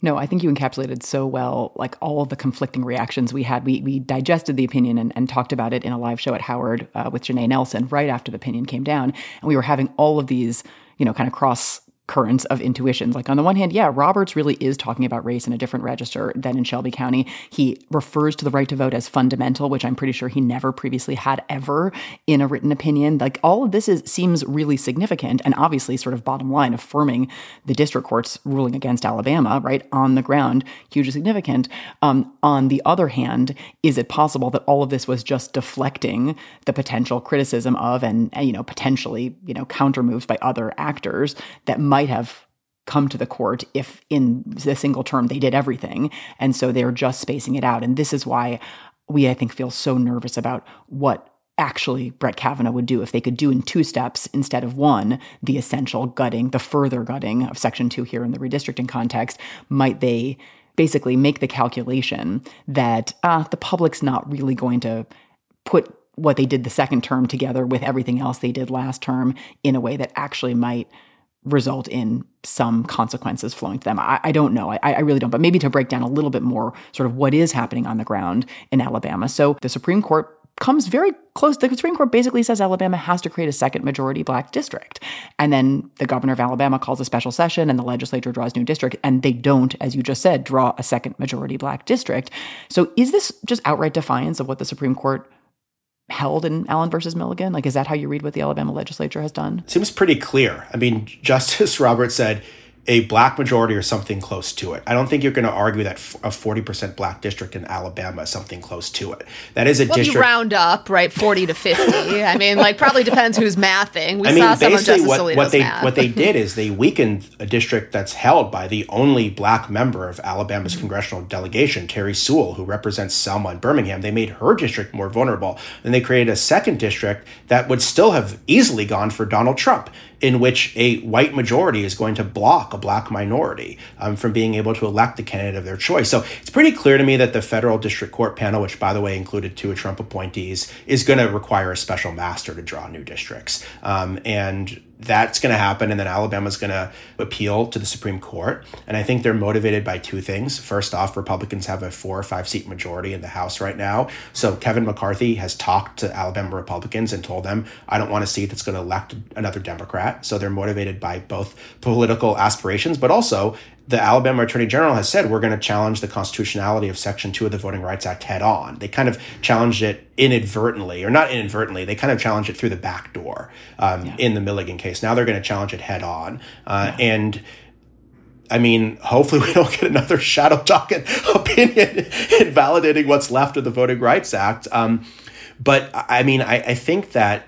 No, I think you encapsulated so well, like all of the conflicting reactions we had. We we digested the opinion and, and talked about it in a live show at Howard uh, with Janai Nelson right after the opinion came down, and we were having all of these, you know, kind of cross currents of intuitions. Like on the one hand, yeah, Roberts really is talking about race in a different register than in Shelby County. He refers to the right to vote as fundamental, which I'm pretty sure he never previously had ever in a written opinion. Like all of this is seems really significant and obviously sort of bottom line affirming the district court's ruling against Alabama, right, on the ground, hugely significant. Um, on the other hand, is it possible that all of this was just deflecting the potential criticism of and you know potentially, you know, counter moves by other actors that might have come to the court if in the single term they did everything. And so they're just spacing it out. And this is why we, I think, feel so nervous about what actually Brett Kavanaugh would do if they could do in two steps instead of one, the essential gutting, the further gutting of Section 2 here in the redistricting context. Might they basically make the calculation that uh, the public's not really going to put what they did the second term together with everything else they did last term in a way that actually might result in some consequences flowing to them. I, I don't know. I, I, really don't. But maybe to break down a little bit more sort of what is happening on the ground in Alabama. So the Supreme Court comes very close. The Supreme Court basically says Alabama has to create a second majority black district. And then the governor of Alabama calls a special session and the legislature draws new district. And they don't, as you just said, draw a second majority black district. So is this just outright defiance of what the Supreme Court held in Allen versus Milligan? Like, is that how you read what the Alabama legislature has done? Seems pretty clear. I mean, Justice (laughs) Roberts said a black majority or something close to it. I don't think you're going to argue that a 40% black district in Alabama is something close to it. That is a well, district. you round up, right, 40 to 50. I mean, like, probably depends who's mathing. We I mean, saw some of what, what they math. what they did is they weakened a district that's held by the only black member of Alabama's mm-hmm. congressional delegation, Terry Sewell, who represents Selma and Birmingham. They made her district more vulnerable. and they created a second district that would still have easily gone for Donald Trump in which a white majority is going to block a black minority um, from being able to elect the candidate of their choice. So it's pretty clear to me that the federal district court panel, which by the way included two Trump appointees, is going to require a special master to draw new districts. Um, and that's going to happen. And then Alabama's going to appeal to the Supreme Court. And I think they're motivated by two things. First off, Republicans have a four or five seat majority in the House right now. So Kevin McCarthy has talked to Alabama Republicans and told them, I don't want a seat that's going to elect another Democrat. So they're motivated by both political aspirations, but also the Alabama Attorney General has said we're going to challenge the constitutionality of Section 2 of the Voting Rights Act head on. They kind of challenged it inadvertently, or not inadvertently, they kind of challenged it through the back door um, yeah. in the Milligan case. Now they're going to challenge it head on. Uh, yeah. And I mean, hopefully we don't get another shadow docket opinion invalidating what's left of the Voting Rights Act. Um, but I mean, I, I think that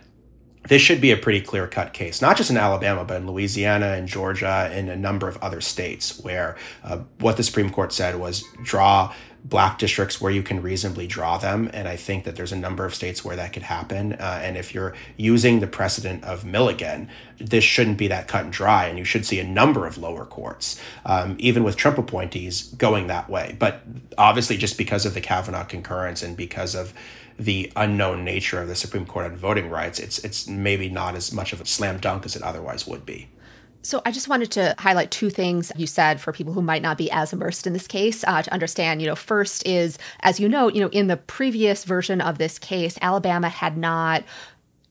this should be a pretty clear cut case, not just in Alabama, but in Louisiana and Georgia and a number of other states where uh, what the Supreme Court said was draw black districts where you can reasonably draw them. And I think that there's a number of states where that could happen. Uh, and if you're using the precedent of Milligan, this shouldn't be that cut and dry. And you should see a number of lower courts, um, even with Trump appointees, going that way. But obviously, just because of the Kavanaugh concurrence and because of the unknown nature of the Supreme Court on voting rights, it's it's maybe not as much of a slam dunk as it otherwise would be. So I just wanted to highlight two things you said for people who might not be as immersed in this case uh, to understand. You know, first is as you know, you know, in the previous version of this case, Alabama had not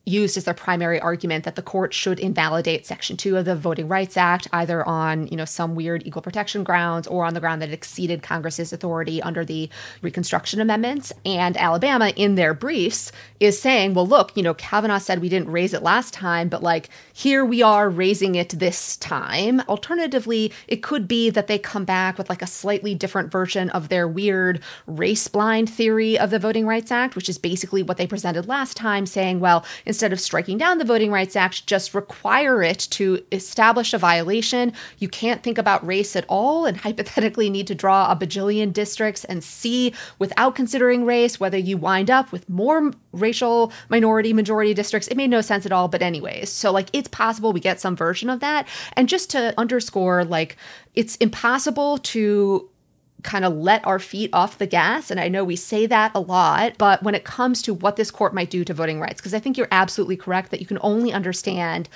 used as their primary argument that the court should invalidate section 2 of the voting rights act either on you know some weird equal protection grounds or on the ground that it exceeded congress's authority under the reconstruction amendments. And alabama in their briefs is saying well look you know kavanaugh said we didn't raise it last time but like here we are raising it this time. Alternatively it could be that they come back with like a slightly different version of their weird race blind theory of the voting rights act which is basically what they presented last time saying well instead of striking down the Voting Rights Act, just require it to establish a violation. You can't think about race at all and (laughs) hypothetically need to draw a bajillion districts and see without considering race whether you wind up with more racial minority majority districts. It made no sense at all, but anyways. So like it's possible we get some version of that. And just to underscore like it's impossible to kind of let our feet off the gas. And I know we say that a lot, but when it comes to what this court might do to voting rights, because I think you're absolutely correct that you can only understand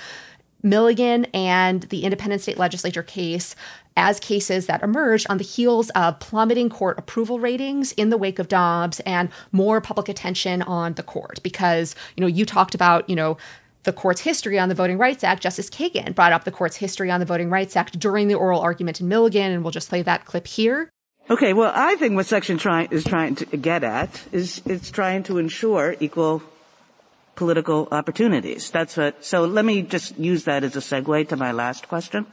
Milligan and the independent state legislature case as cases that emerged on the heels of plummeting court approval ratings in the wake of Dobbs and more public attention on the court. Because, you know, you talked about, you know, the court's history on the Voting Rights Act, Justice Kagan brought up the court's history on the Voting Rights Act during the oral argument in Milligan, and we'll just play that clip here. Okay, well, I think what Section try, is trying to get at is it's trying to ensure equal political opportunities. That's what. So let me just use that as a segue to my last question,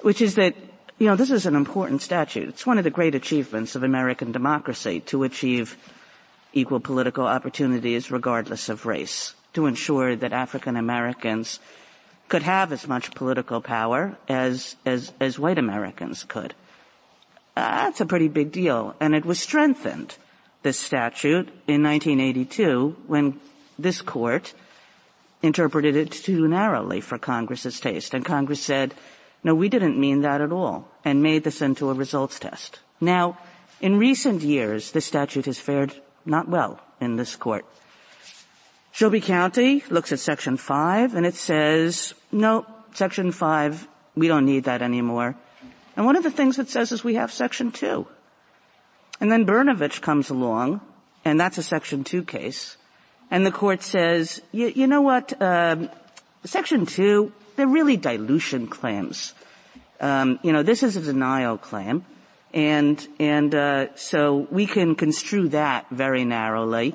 which is that you know this is an important statute. It's one of the great achievements of American democracy to achieve equal political opportunities regardless of race, to ensure that African Americans could have as much political power as as as white Americans could. That's a pretty big deal. And it was strengthened, this statute, in 1982 when this court interpreted it too narrowly for Congress's taste. And Congress said, no, we didn't mean that at all, and made this into a results test. Now, in recent years, this statute has fared not well in this court. Shelby County looks at Section 5 and it says, no, Section 5, we don't need that anymore. And one of the things it says is we have Section 2. And then Brnovich comes along, and that's a Section 2 case, and the court says, you, know what, um, Section 2, they're really dilution claims. Um, you know, this is a denial claim, and, and uh, so we can construe that very narrowly.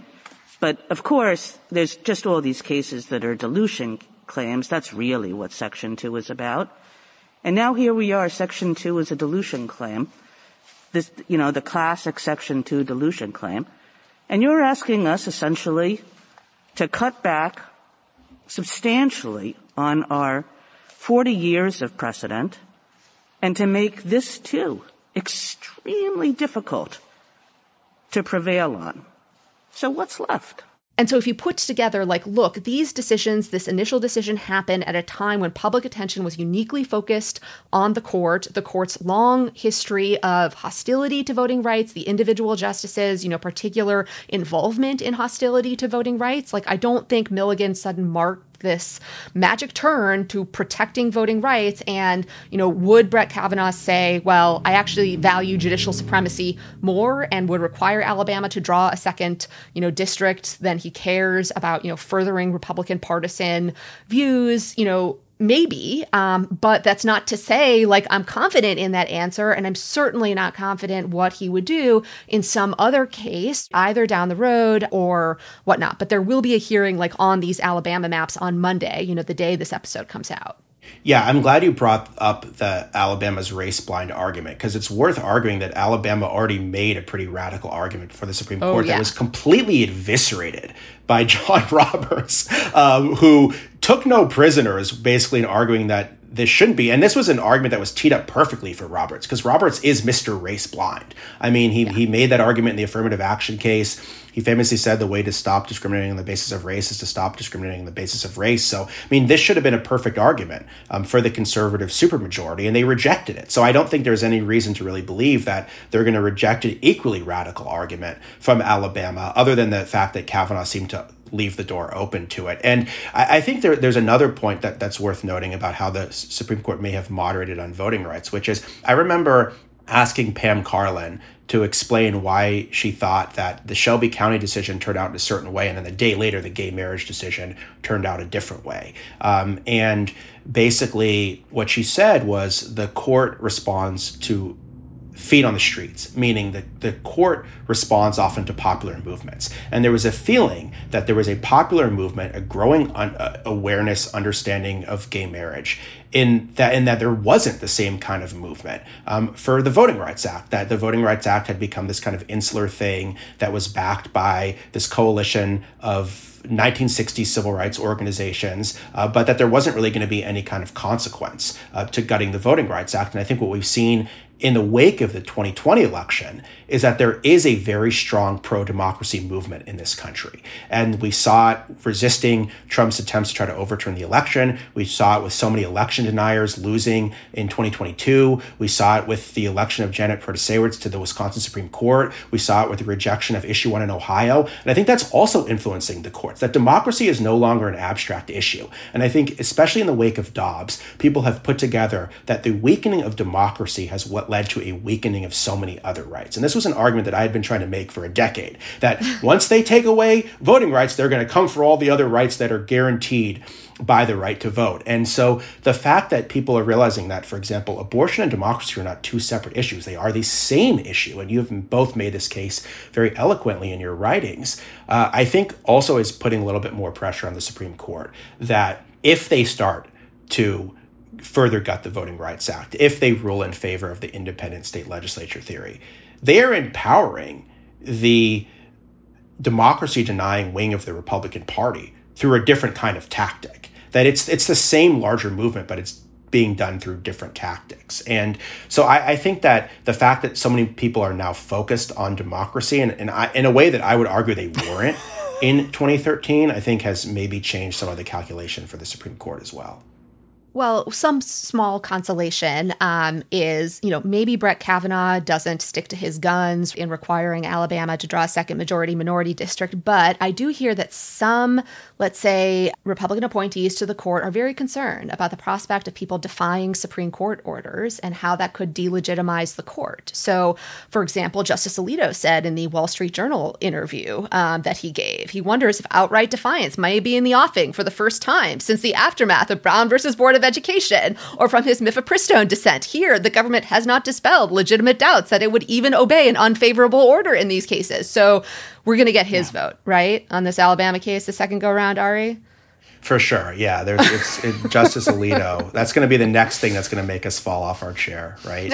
But of course, there's just all these cases that are dilution claims. That's really what Section 2 is about. And now here we are, Section 2 is a dilution claim. This, you know, the classic Section 2 dilution claim. And you're asking us essentially to cut back substantially on our 40 years of precedent and to make this too extremely difficult to prevail on. So what's left? And so if you put together, like, look, these decisions, this initial decision happened at a time when public attention was uniquely focused on the court, the court's long history of hostility to voting rights, the individual justices, you know, particular involvement in hostility to voting rights. Like, I don't think Milligan's sudden mark this magic turn to protecting voting rights. And, you know, would Brett Kavanaugh say, well, I actually value judicial supremacy more and would require Alabama to draw a second, you know, district than he cares about, you know, furthering Republican partisan views, you know, maybe um, but that's not to say like i'm confident in that answer and i'm certainly not confident what he would do in some other case either down the road or whatnot but there will be a hearing like on these alabama maps on monday you know the day this episode comes out Yeah, I'm glad you brought up the Alabama's race blind argument because it's worth arguing that Alabama already made a pretty radical argument for the Supreme oh, Court yeah. that was completely eviscerated by (laughs) John Roberts, um, who took no prisoners, basically in arguing that this shouldn't be. And this was an argument that was teed up perfectly for Roberts because Roberts is Mr. Race Blind. I mean, he, yeah. he made that argument in the affirmative action case. He famously said the way to stop discriminating on the basis of race is to stop discriminating on the basis of race. So, I mean, this should have been a perfect argument um, for the conservative supermajority, and they rejected it. So, I don't think there's any reason to really believe that they're going to reject an equally radical argument from Alabama, other than the fact that Kavanaugh seemed to leave the door open to it. And I, I think there, there's another point that, that's worth noting about how the Supreme Court may have moderated on voting rights, which is I remember asking Pam Karlan to explain why she thought that the Shelby County decision turned out in a certain way, and then the day later, the gay marriage decision turned out a different way. Um, and basically, what she said was the court responds to feet on the streets, meaning that the court responds often to popular movements. And there was a feeling that there was a popular movement, a growing un- uh, awareness, understanding of gay marriage, in that in that there wasn't the same kind of movement um, for the Voting Rights Act. That the Voting Rights Act had become this kind of insular thing that was backed by this coalition of 1960s civil rights organizations, uh, but that there wasn't really going to be any kind of consequence uh, to gutting the Voting Rights Act. And I think what we've seen in the wake of the 2020 election is that there is a very strong pro democracy movement in this country. And we saw it resisting Trump's attempts to try to overturn the election. We saw it with so many election deniers losing in 2022. We saw it with the election of Janet Protasiewicz to the Wisconsin Supreme Court. We saw it with the rejection of issue one in Ohio. And I think that's also influencing the courts, that democracy is no longer an abstract issue. And I think, especially in the wake of Dobbs, people have put together that the weakening of democracy has what led to a weakening of so many other rights. And this was an argument that I had been trying to make for a decade that (laughs) once they take away voting rights, they're going to come for all the other rights that are guaranteed by the right to vote. And so the fact that people are realizing that, for example, abortion and democracy are not two separate issues, they are the same issue. And you have both made this case very eloquently in your writings, uh, I think also is putting a little bit more pressure on the Supreme Court that if they start to further gut the Voting Rights Act, if they rule in favor of the independent state legislature theory, they are empowering the democracy denying wing of the Republican Party through a different kind of tactic. That it's it's the same larger movement, but it's being done through different tactics. And so I, I, think that the fact that so many people are now focused on democracy and, and I, in a way that I would argue they weren't (laughs) in 2013, I think has maybe changed some of the calculation for the Supreme Court as well. Well, some small consolation um, is, you know, maybe Brett Kavanaugh doesn't stick to his guns in requiring Alabama to draw a second majority minority district, but I do hear that some, let's say, Republican appointees to the court are very concerned about the prospect of people defying Supreme Court orders and how that could delegitimize the court. So, for example, Justice Alito said in the Wall Street Journal interview um, that he gave, he wonders if outright defiance might be in the offing for the first time since the aftermath of Brown versus Board of education, or from his mifepristone dissent. Here, the government has not dispelled legitimate doubts that it would even obey an unfavorable order in these cases. So we're going to get his yeah. vote, right? On this Alabama case, the second go round, Ari? For sure, yeah. There's it's it, Justice Alito. That's going to be the next thing that's going to make us fall off our chair, right?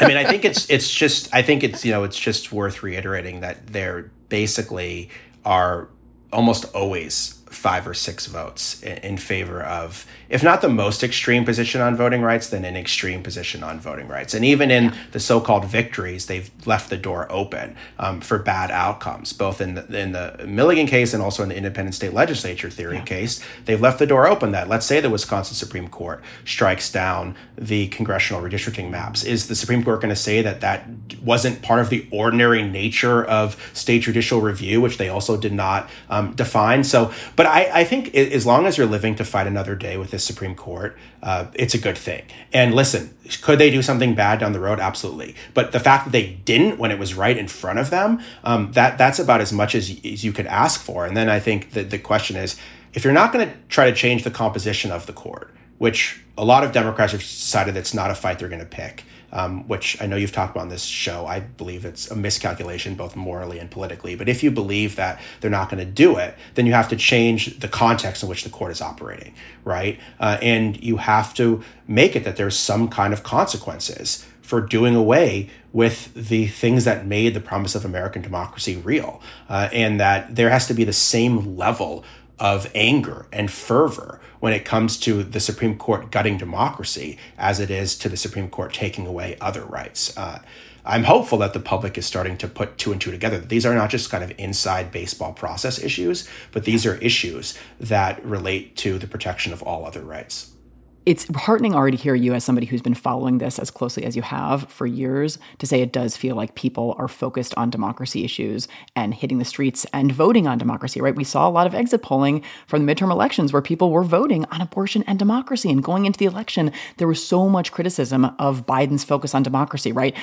I mean, I think it's it's just I think it's you know it's just worth reiterating that they're basically are almost always five or six votes in, in, favor of, if not the most extreme position on voting rights, then an extreme position on voting rights. And even in yeah. the so-called victories, they've left the door open um, for bad outcomes, both in the, in the Milligan case and also in the independent state legislature theory yeah. case. They've left the door open that let's say the Wisconsin Supreme Court strikes down the congressional redistricting maps. Is the Supreme Court going to say that that wasn't part of the ordinary nature of state judicial review, which they also did not um, define? So, but I, I, think as long as you're living to fight another day with the Supreme Court, uh, it's a good thing. And listen, could they do something bad down the road? Absolutely. But the fact that they didn't when it was right in front of them, um, that that's about as much as, as you could ask for. And then I think that the question is, if you're not going to try to change the composition of the court, which a lot of Democrats have decided that's not a fight they're going to pick um, which I know you've talked about on this show. I believe it's a miscalculation, both morally and politically. But if you believe that they're not going to do it, then you have to change the context in which the court is operating, right? Uh, and you have to make it that there's some kind of consequences for doing away with the things that made the promise of American democracy real, uh, and that there has to be the same level of anger and fervor when it comes to the Supreme Court gutting democracy as it is to the Supreme Court taking away other rights. Uh, I'm hopeful that the public is starting to put two and two together. These are not just kind of inside baseball process issues, but these are issues that relate to the protection of all other rights it's heartening already to hear you as somebody who's been following this as closely as you have for years to say it does feel like people are focused on democracy issues and hitting the streets and voting on democracy right? We saw a lot of exit polling from the midterm elections where people were voting on abortion and democracy. And going into the election there was so much criticism of biden's focus on democracy right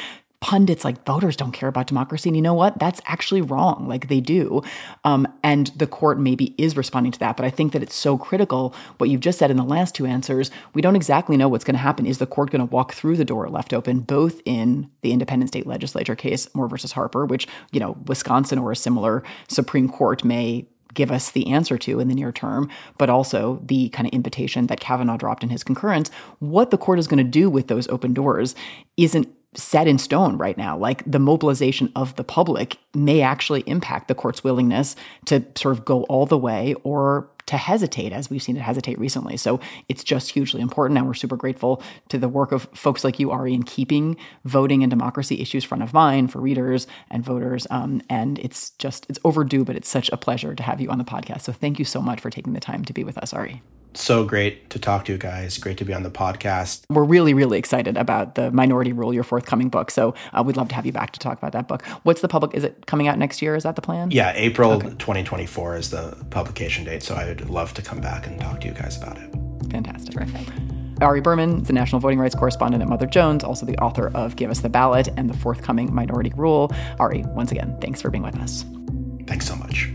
pundits like voters don't care about democracy. And you know what? That's actually wrong. Like they do. Um, and the court maybe is responding to that. But I think that it's so critical what you've just said in the last two answers. We don't exactly know what's going to happen. Is the court going to walk through the door left open, both in the independent state legislature case, Moore versus Harper, which, you know, Wisconsin or a similar Supreme Court may give us the answer to in the near term, but also the kind of invitation that Kavanaugh dropped in his concurrence. What the court is going to do with those open doors isn't set in stone right now. Like the mobilization of the public may actually impact the court's willingness to sort of go all the way or to hesitate, as we've seen it hesitate recently. So it's just hugely important. And we're super grateful to the work of folks like you, Ari, in keeping voting and democracy issues front of mind for readers and voters. Um, and it's just, it's overdue, but it's such a pleasure to have you on the podcast. So thank you so much for taking the time to be with us, Ari so great to talk to you guys. Great to be on the podcast. We're really, really excited about the Minority Rule, your forthcoming book. So uh, we'd love to have you back to talk about that book. What's the public? Is it coming out next year? Is that the plan? Yeah, April okay. 2024 is the publication date. So I would love to come back and talk to you guys about it. Fantastic. Terrific. Ari Berman, the national voting rights correspondent at Mother Jones, also the author of Give Us the Ballot and the forthcoming Minority Rule. Ari, once again, thanks for being with us. Thanks so much.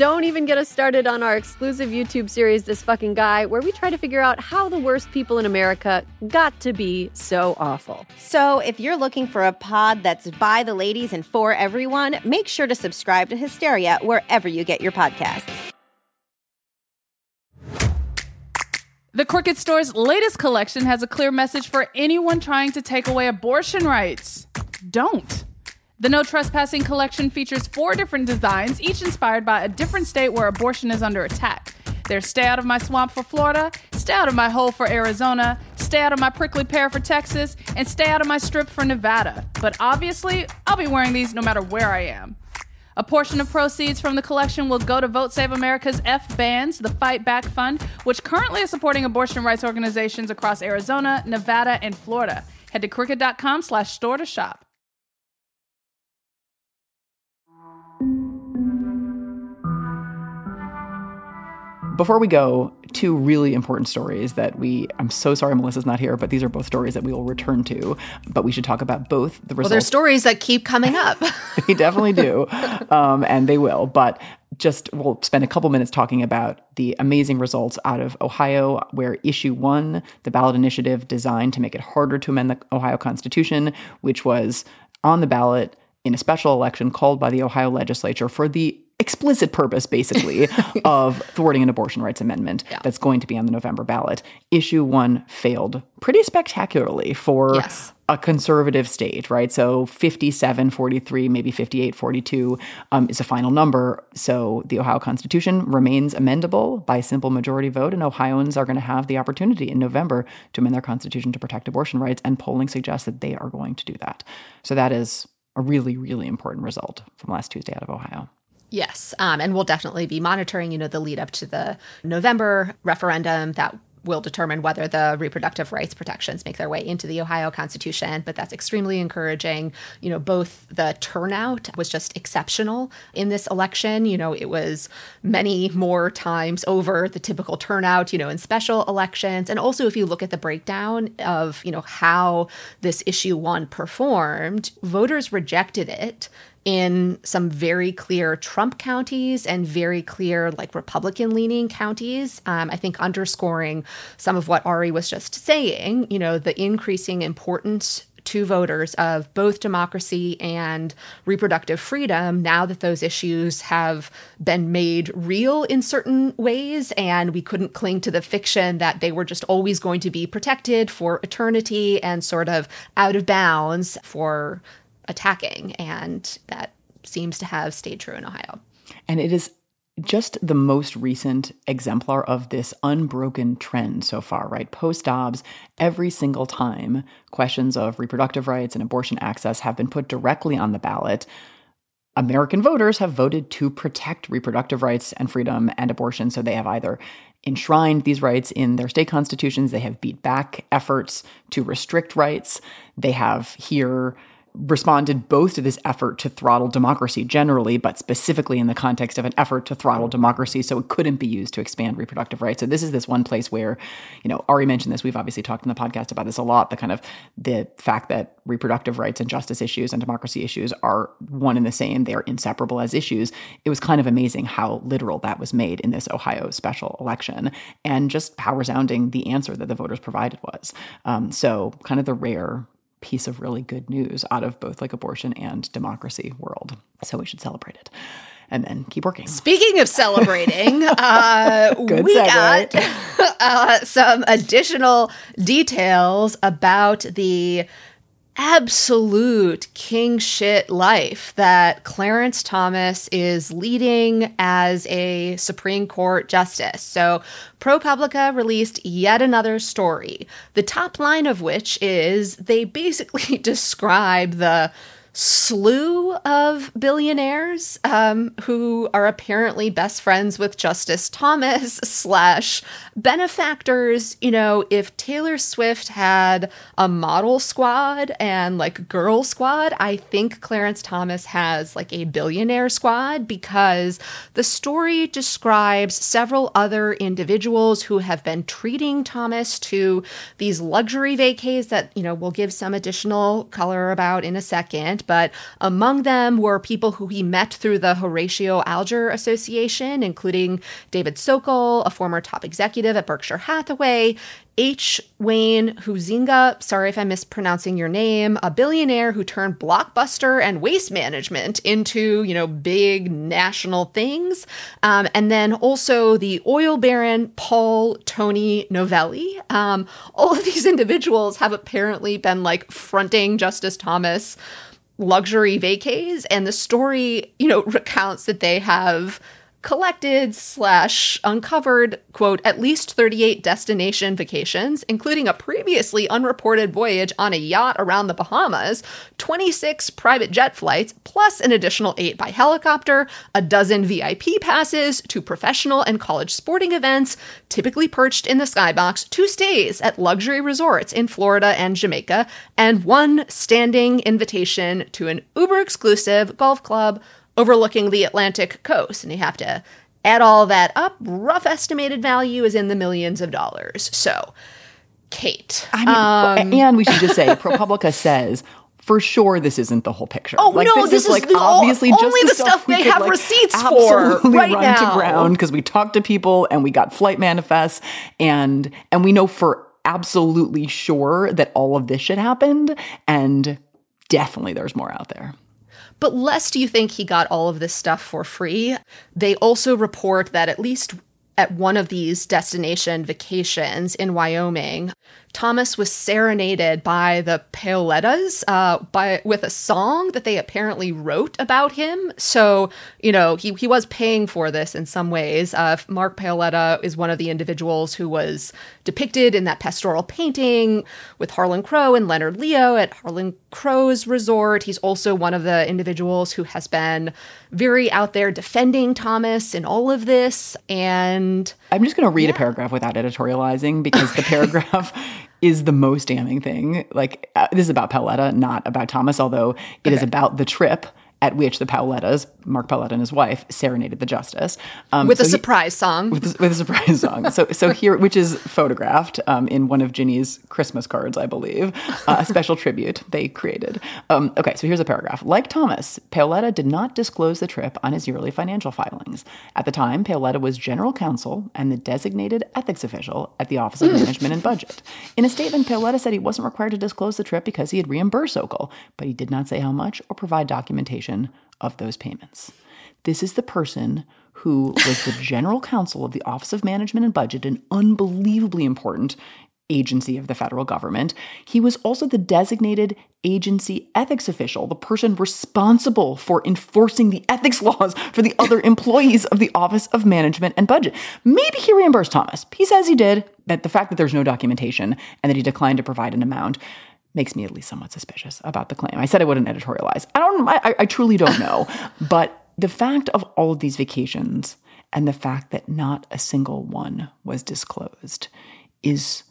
Don't even get us started on our exclusive YouTube series, This Fucking Guy, where we try to figure out how the worst people in America got to be so awful. So, if you're looking for a pod that's by the ladies and for everyone, make sure to subscribe to Hysteria wherever you get your podcasts. The Crooked Store's latest collection has a clear message for anyone trying to take away abortion rights. Don't. The No Trespassing collection features four different designs, each inspired by a different state where abortion is under attack. There's Stay Out of My Swamp for Florida, Stay Out of My Hole for Arizona, Stay Out of My Prickly Pear for Texas, and Stay Out of My Strip for Nevada. But obviously, I'll be wearing these no matter where I am. A portion of proceeds from the collection will go to Vote Save America's F Bands, the Fight Back Fund, which currently is supporting abortion rights organizations across Arizona, Nevada, and Florida. Head to crooked.com slash store to shop. Before we go, two really important stories that we, I'm so sorry Melissa's not here, but these are both stories that we will return to. But we should talk about both the results. Well, there's stories that keep coming up. (laughs) (laughs) they definitely do. Um, and they will. But just we'll spend a couple minutes talking about the amazing results out of Ohio, where issue one, the ballot initiative designed to make it harder to amend the Ohio Constitution, which was on the ballot in a special election called by the Ohio legislature for the explicit purpose, basically, (laughs) of thwarting an abortion rights amendment yeah. that's going to be on the November ballot. Issue one failed pretty spectacularly for yes. a conservative state, right? So 57 43, maybe 58 42 um, is a final number. So the Ohio Constitution remains amendable by simple majority vote, and Ohioans are going to have the opportunity in November to amend their Constitution to protect abortion rights. And polling suggests that they are going to do that. So that is a really, really important result from last Tuesday out of Ohio. Yes, um, and we'll definitely be monitoring, you know, the lead up to the November referendum that will determine whether the reproductive rights protections make their way into the Ohio Constitution. But that's extremely encouraging. You know, both the turnout was just exceptional in this election. You know, it was many more times over the typical turnout, you know, in special elections. And also, if you look at the breakdown of, you know, how this issue one performed, voters rejected it in some very clear Trump counties and very clear, like Republican leaning counties. Um, I think underscoring some of what Ari was just saying, you know, the increasing importance to voters of both democracy and reproductive freedom now that those issues have been made real in certain ways and we couldn't cling to the fiction that they were just always going to be protected for eternity and sort of out of bounds for attacking. And that seems to have stayed true in Ohio. And it is just the most recent exemplar of this unbroken trend so far, right? Post Dobbs, every single time questions of reproductive rights and abortion access have been put directly on the ballot, American voters have voted to protect reproductive rights and freedom and abortion. So they have either enshrined these rights in their state constitutions, they have beat back efforts to restrict rights, they have here responded both to this effort to throttle democracy generally, but specifically in the context of an effort to throttle democracy so it couldn't be used to expand reproductive rights. So this is this one place where, you know, Ari mentioned this. We've obviously talked in the podcast about this a lot, the kind of the fact that reproductive rights and justice issues and democracy issues are one and the same. They're inseparable as issues. It was kind of amazing how literal that was made in this Ohio special election and just how resounding the answer that the voters provided was. Um, so kind of the rare piece of really good news out of both like abortion and democracy world. So we should celebrate it and then keep working. Speaking of celebrating, (laughs) uh, we got (laughs) uh, some additional details about the absolute king shit life that Clarence Thomas is leading as a Supreme Court justice. So, ProPublica released yet another story, the top line of which is they basically (laughs) describe the slew of billionaires um, who are apparently best friends with Justice Thomas slash benefactors. You know, if Taylor Swift had a model squad and like girl squad, I think Clarence Thomas has like a billionaire squad because the story describes several other individuals who have been treating Thomas to these luxury vacays that, you know, we'll give some additional color about in a second but among them were people who he met through the Horatio Alger Association, including David Sokol, a former top executive at Berkshire Hathaway, H. Wayne Huizenga, sorry if I'm mispronouncing your name, a billionaire who turned blockbuster and waste management into, you know, big national things. Um, and then also the oil baron Paul Tony Novelly. Um, all of these (laughs) individuals have apparently been like fronting Justice Thomas luxury vacays and the story you know (laughs) recounts that they have collected slash uncovered quote at least 38 destination vacations including a previously unreported voyage on a yacht around the bahamas 26 private jet flights plus an additional 8 by helicopter a dozen vip passes to professional and college sporting events typically perched in the skybox two stays at luxury resorts in florida and jamaica and one standing invitation to an uber exclusive golf club overlooking the Atlantic coast. And you have to add all that up. Rough estimated value is in the millions of dollars. So, Kate. I mean, um, and we should just say, ProPublica (laughs) says for sure this isn't the whole picture. Oh like, no, this, this is, is, like obviously just only the, the stuff, stuff they have like receipts for right run now. to ground because we talked to people and we got flight manifests and and we know for absolutely sure that all of this shit happened and definitely there's more out there. But lest you think he got all of this stuff for free, they also report that at least at one of these destination vacations in Wyoming, Thomas was serenaded by the Paolettas uh, by with a song that they apparently wrote about him. So you know he he was paying for this in some ways. Uh, Mark Paoletta is one of the individuals who was depicted in that pastoral painting with Harlan Crow and Leonard Leo at Harlan Crow's resort. He's also one of the individuals who has been very out there defending Thomas in all of this. And I'm just going to read yeah. a paragraph without editorializing because the (laughs) paragraph is the most damning thing. Like, uh, this is about Paoletta, not about Thomas, although it okay. is about the trip at which the Paolettas, Mark Paoletta and his wife, serenaded the justice um, with so a surprise song. With, with, a surprise song. So, so here, which is photographed um, in one of Ginny's Christmas cards, I believe, uh, a special tribute they created. Um, okay, so here's a paragraph. Like Thomas, Paoletta did not disclose the trip on his yearly financial filings. At the time, Paoletta was general counsel and the designated ethics official at the Office of Management and Budget. In a statement, Paoletta said he wasn't required to disclose the trip because he had reimbursed Sokol, but he did not say how much or provide documentation of those payments. This is the person who was the general counsel of the Office of Management and Budget, an unbelievably important agency of the federal government. He was also the designated agency ethics official, the person responsible for enforcing the ethics laws for the other employees of the Office of Management and Budget. Maybe he reimbursed Thomas. He says he did, but the fact that there's no documentation and that he declined to provide an amount makes me at least somewhat suspicious about the claim. I said I wouldn't editorialize. I don't. I, I truly don't know. (laughs) but the fact of all of these vacations and the fact that not a single one was disclosed is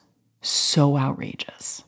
so outrageous.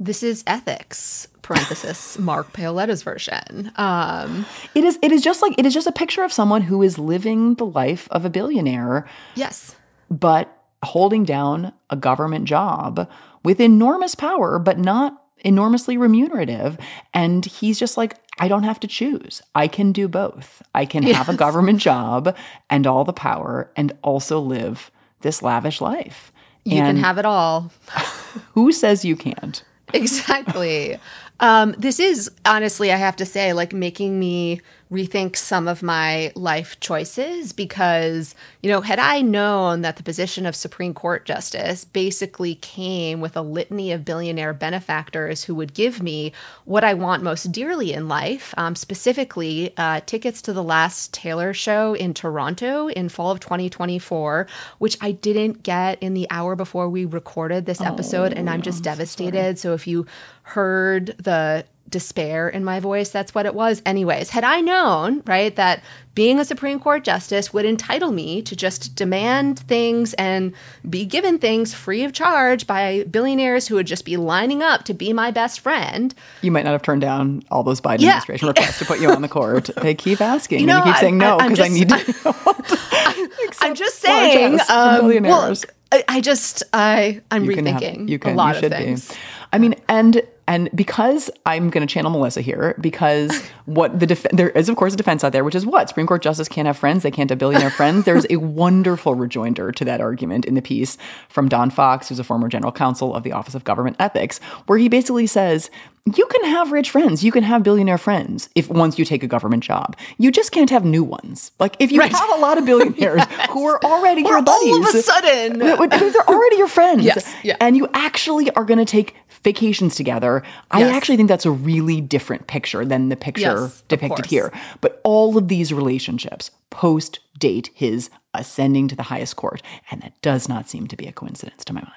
This is ethics. Parenthesis (laughs) Mark Paoletta's version. Um, it is. It is just like it is just a picture of someone who is living the life of a billionaire. Yes, but holding down a government job with enormous power, but not enormously remunerative. And he's just like, I don't have to choose. I can do both. I can yes. have a government job and all the power and also live this lavish life. You and can have it all. (laughs) who says you can't? Exactly. Um, this is honestly, I have to say, like making me rethink some of my life choices because, you know, had I known that the position of Supreme Court Justice basically came with a litany of billionaire benefactors who would give me what I want most dearly in life, um, specifically uh, tickets to the last Taylor show in Toronto in fall of 2024, which I didn't get in the hour before we recorded this episode. Oh, and I'm just I'm devastated. So, so if you heard the despair in my voice. That's what it was. Anyways, had I known, right, that being a Supreme Court justice would entitle me to just demand things and be given things free of charge by billionaires who would just be lining up to be my best friend. You might not have turned down all those Biden yeah. administration requests to put you on the court. (laughs) They keep asking. You know, and you keep saying no because I, I, need to. (laughs) (laughs) I'm just saying. Um, well, I, I just I I'm you rethinking have, you can, a lot of things. Be. I mean, and and because I'm going to channel Melissa here, because (laughs) what the def- there is of course a defense out there, which is what Supreme Court justice can't have friends, they can't have billionaire friends. There's a (laughs) wonderful rejoinder to that argument in the piece from Don Fox, who's a former general counsel of the Office of Government Ethics, where he basically says you can have rich friends, you can have billionaire friends if once you take a government job. You just can't have new ones. Like if you right. have a lot of billionaires (laughs) yes. who are already or your buddies, all of a sudden they're already your friends, yes, yeah. and you actually are going to take vacations together. Yes. I actually think that's a really different picture than the picture yes, depicted here. But all of these relationships post date his ascending to the highest court, and that does not seem to be a coincidence to my mind.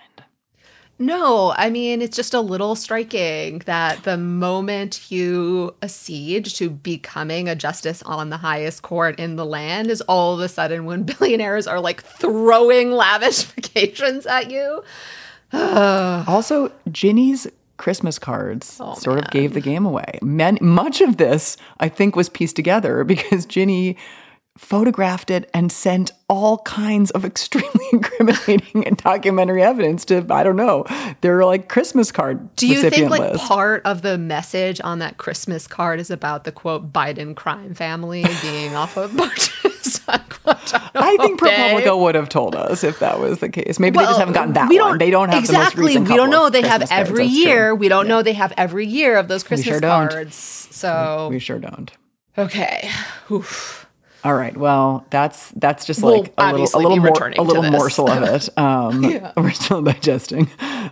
No, I mean, it's just a little striking that the moment you accede to becoming a justice on the highest court in the land is all of a sudden when (laughs) billionaires are like throwing lavish (laughs) vacations at you. (sighs) also, Ginny's Christmas cards oh, sort man. of gave the game away. Man, much of this, I think, was pieced together because Ginny photographed it and sent all kinds of (laughs) extremely incriminating and documentary evidence to I don't know their like Christmas card. Do you think like list. part of the message on that Christmas card is about the quote Biden crime family being off of barges? (laughs) I think ProPublica would have told us if that was the case. Maybe well, they just haven't gotten that we don't, one. They don't have exactly. We don't know. They Christmas have every cards, year. We don't yeah. know they have every year of those Christmas sure cards. So we, we sure don't. Okay. Oof. All right. Well, that's that's just like we'll a little a little more a little morsel of it. (laughs) Um, yeah. We're still digesting,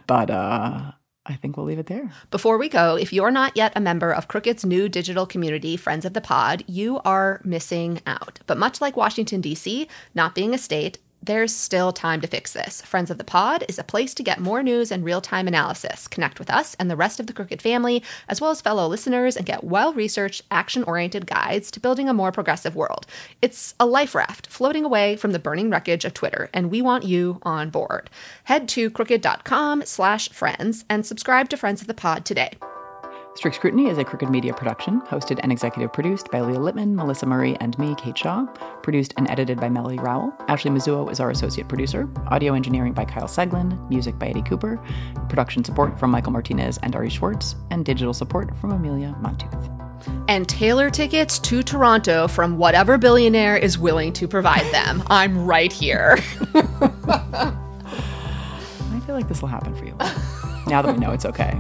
but uh, I think we'll leave it there. Before we go, if you're not yet a member of Crooked's new digital community, Friends of the Pod, you are missing out. But much like Washington D.C., not being a state There's still time to fix this. Friends of the Pod is a place to get more news and real time analysis, connect with us and the rest of the Crooked family, as well as fellow listeners, and get well researched, action oriented guides to building a more progressive world. It's a life raft floating away from the burning wreckage of Twitter, and we want you on board. Head to crooked.com slash friends and subscribe to Friends of the Pod today. Strict Scrutiny is a Crooked Media production, hosted and executive produced by Leah Littman, Melissa Murray, and me, Kate Shaw. Produced and edited by Melody Rowell. Ashley Mizuo is our associate producer. Audio engineering by Kyle Seglin. Music by Eddie Cooper. Production support from Michael Martinez and Ari Schwartz. And digital support from Amelia Montooth. And Taylor tickets to Toronto from whatever billionaire is willing to provide them. (laughs) I'm right here. (laughs) (laughs) I feel like this will happen for you. now that we know it's okay.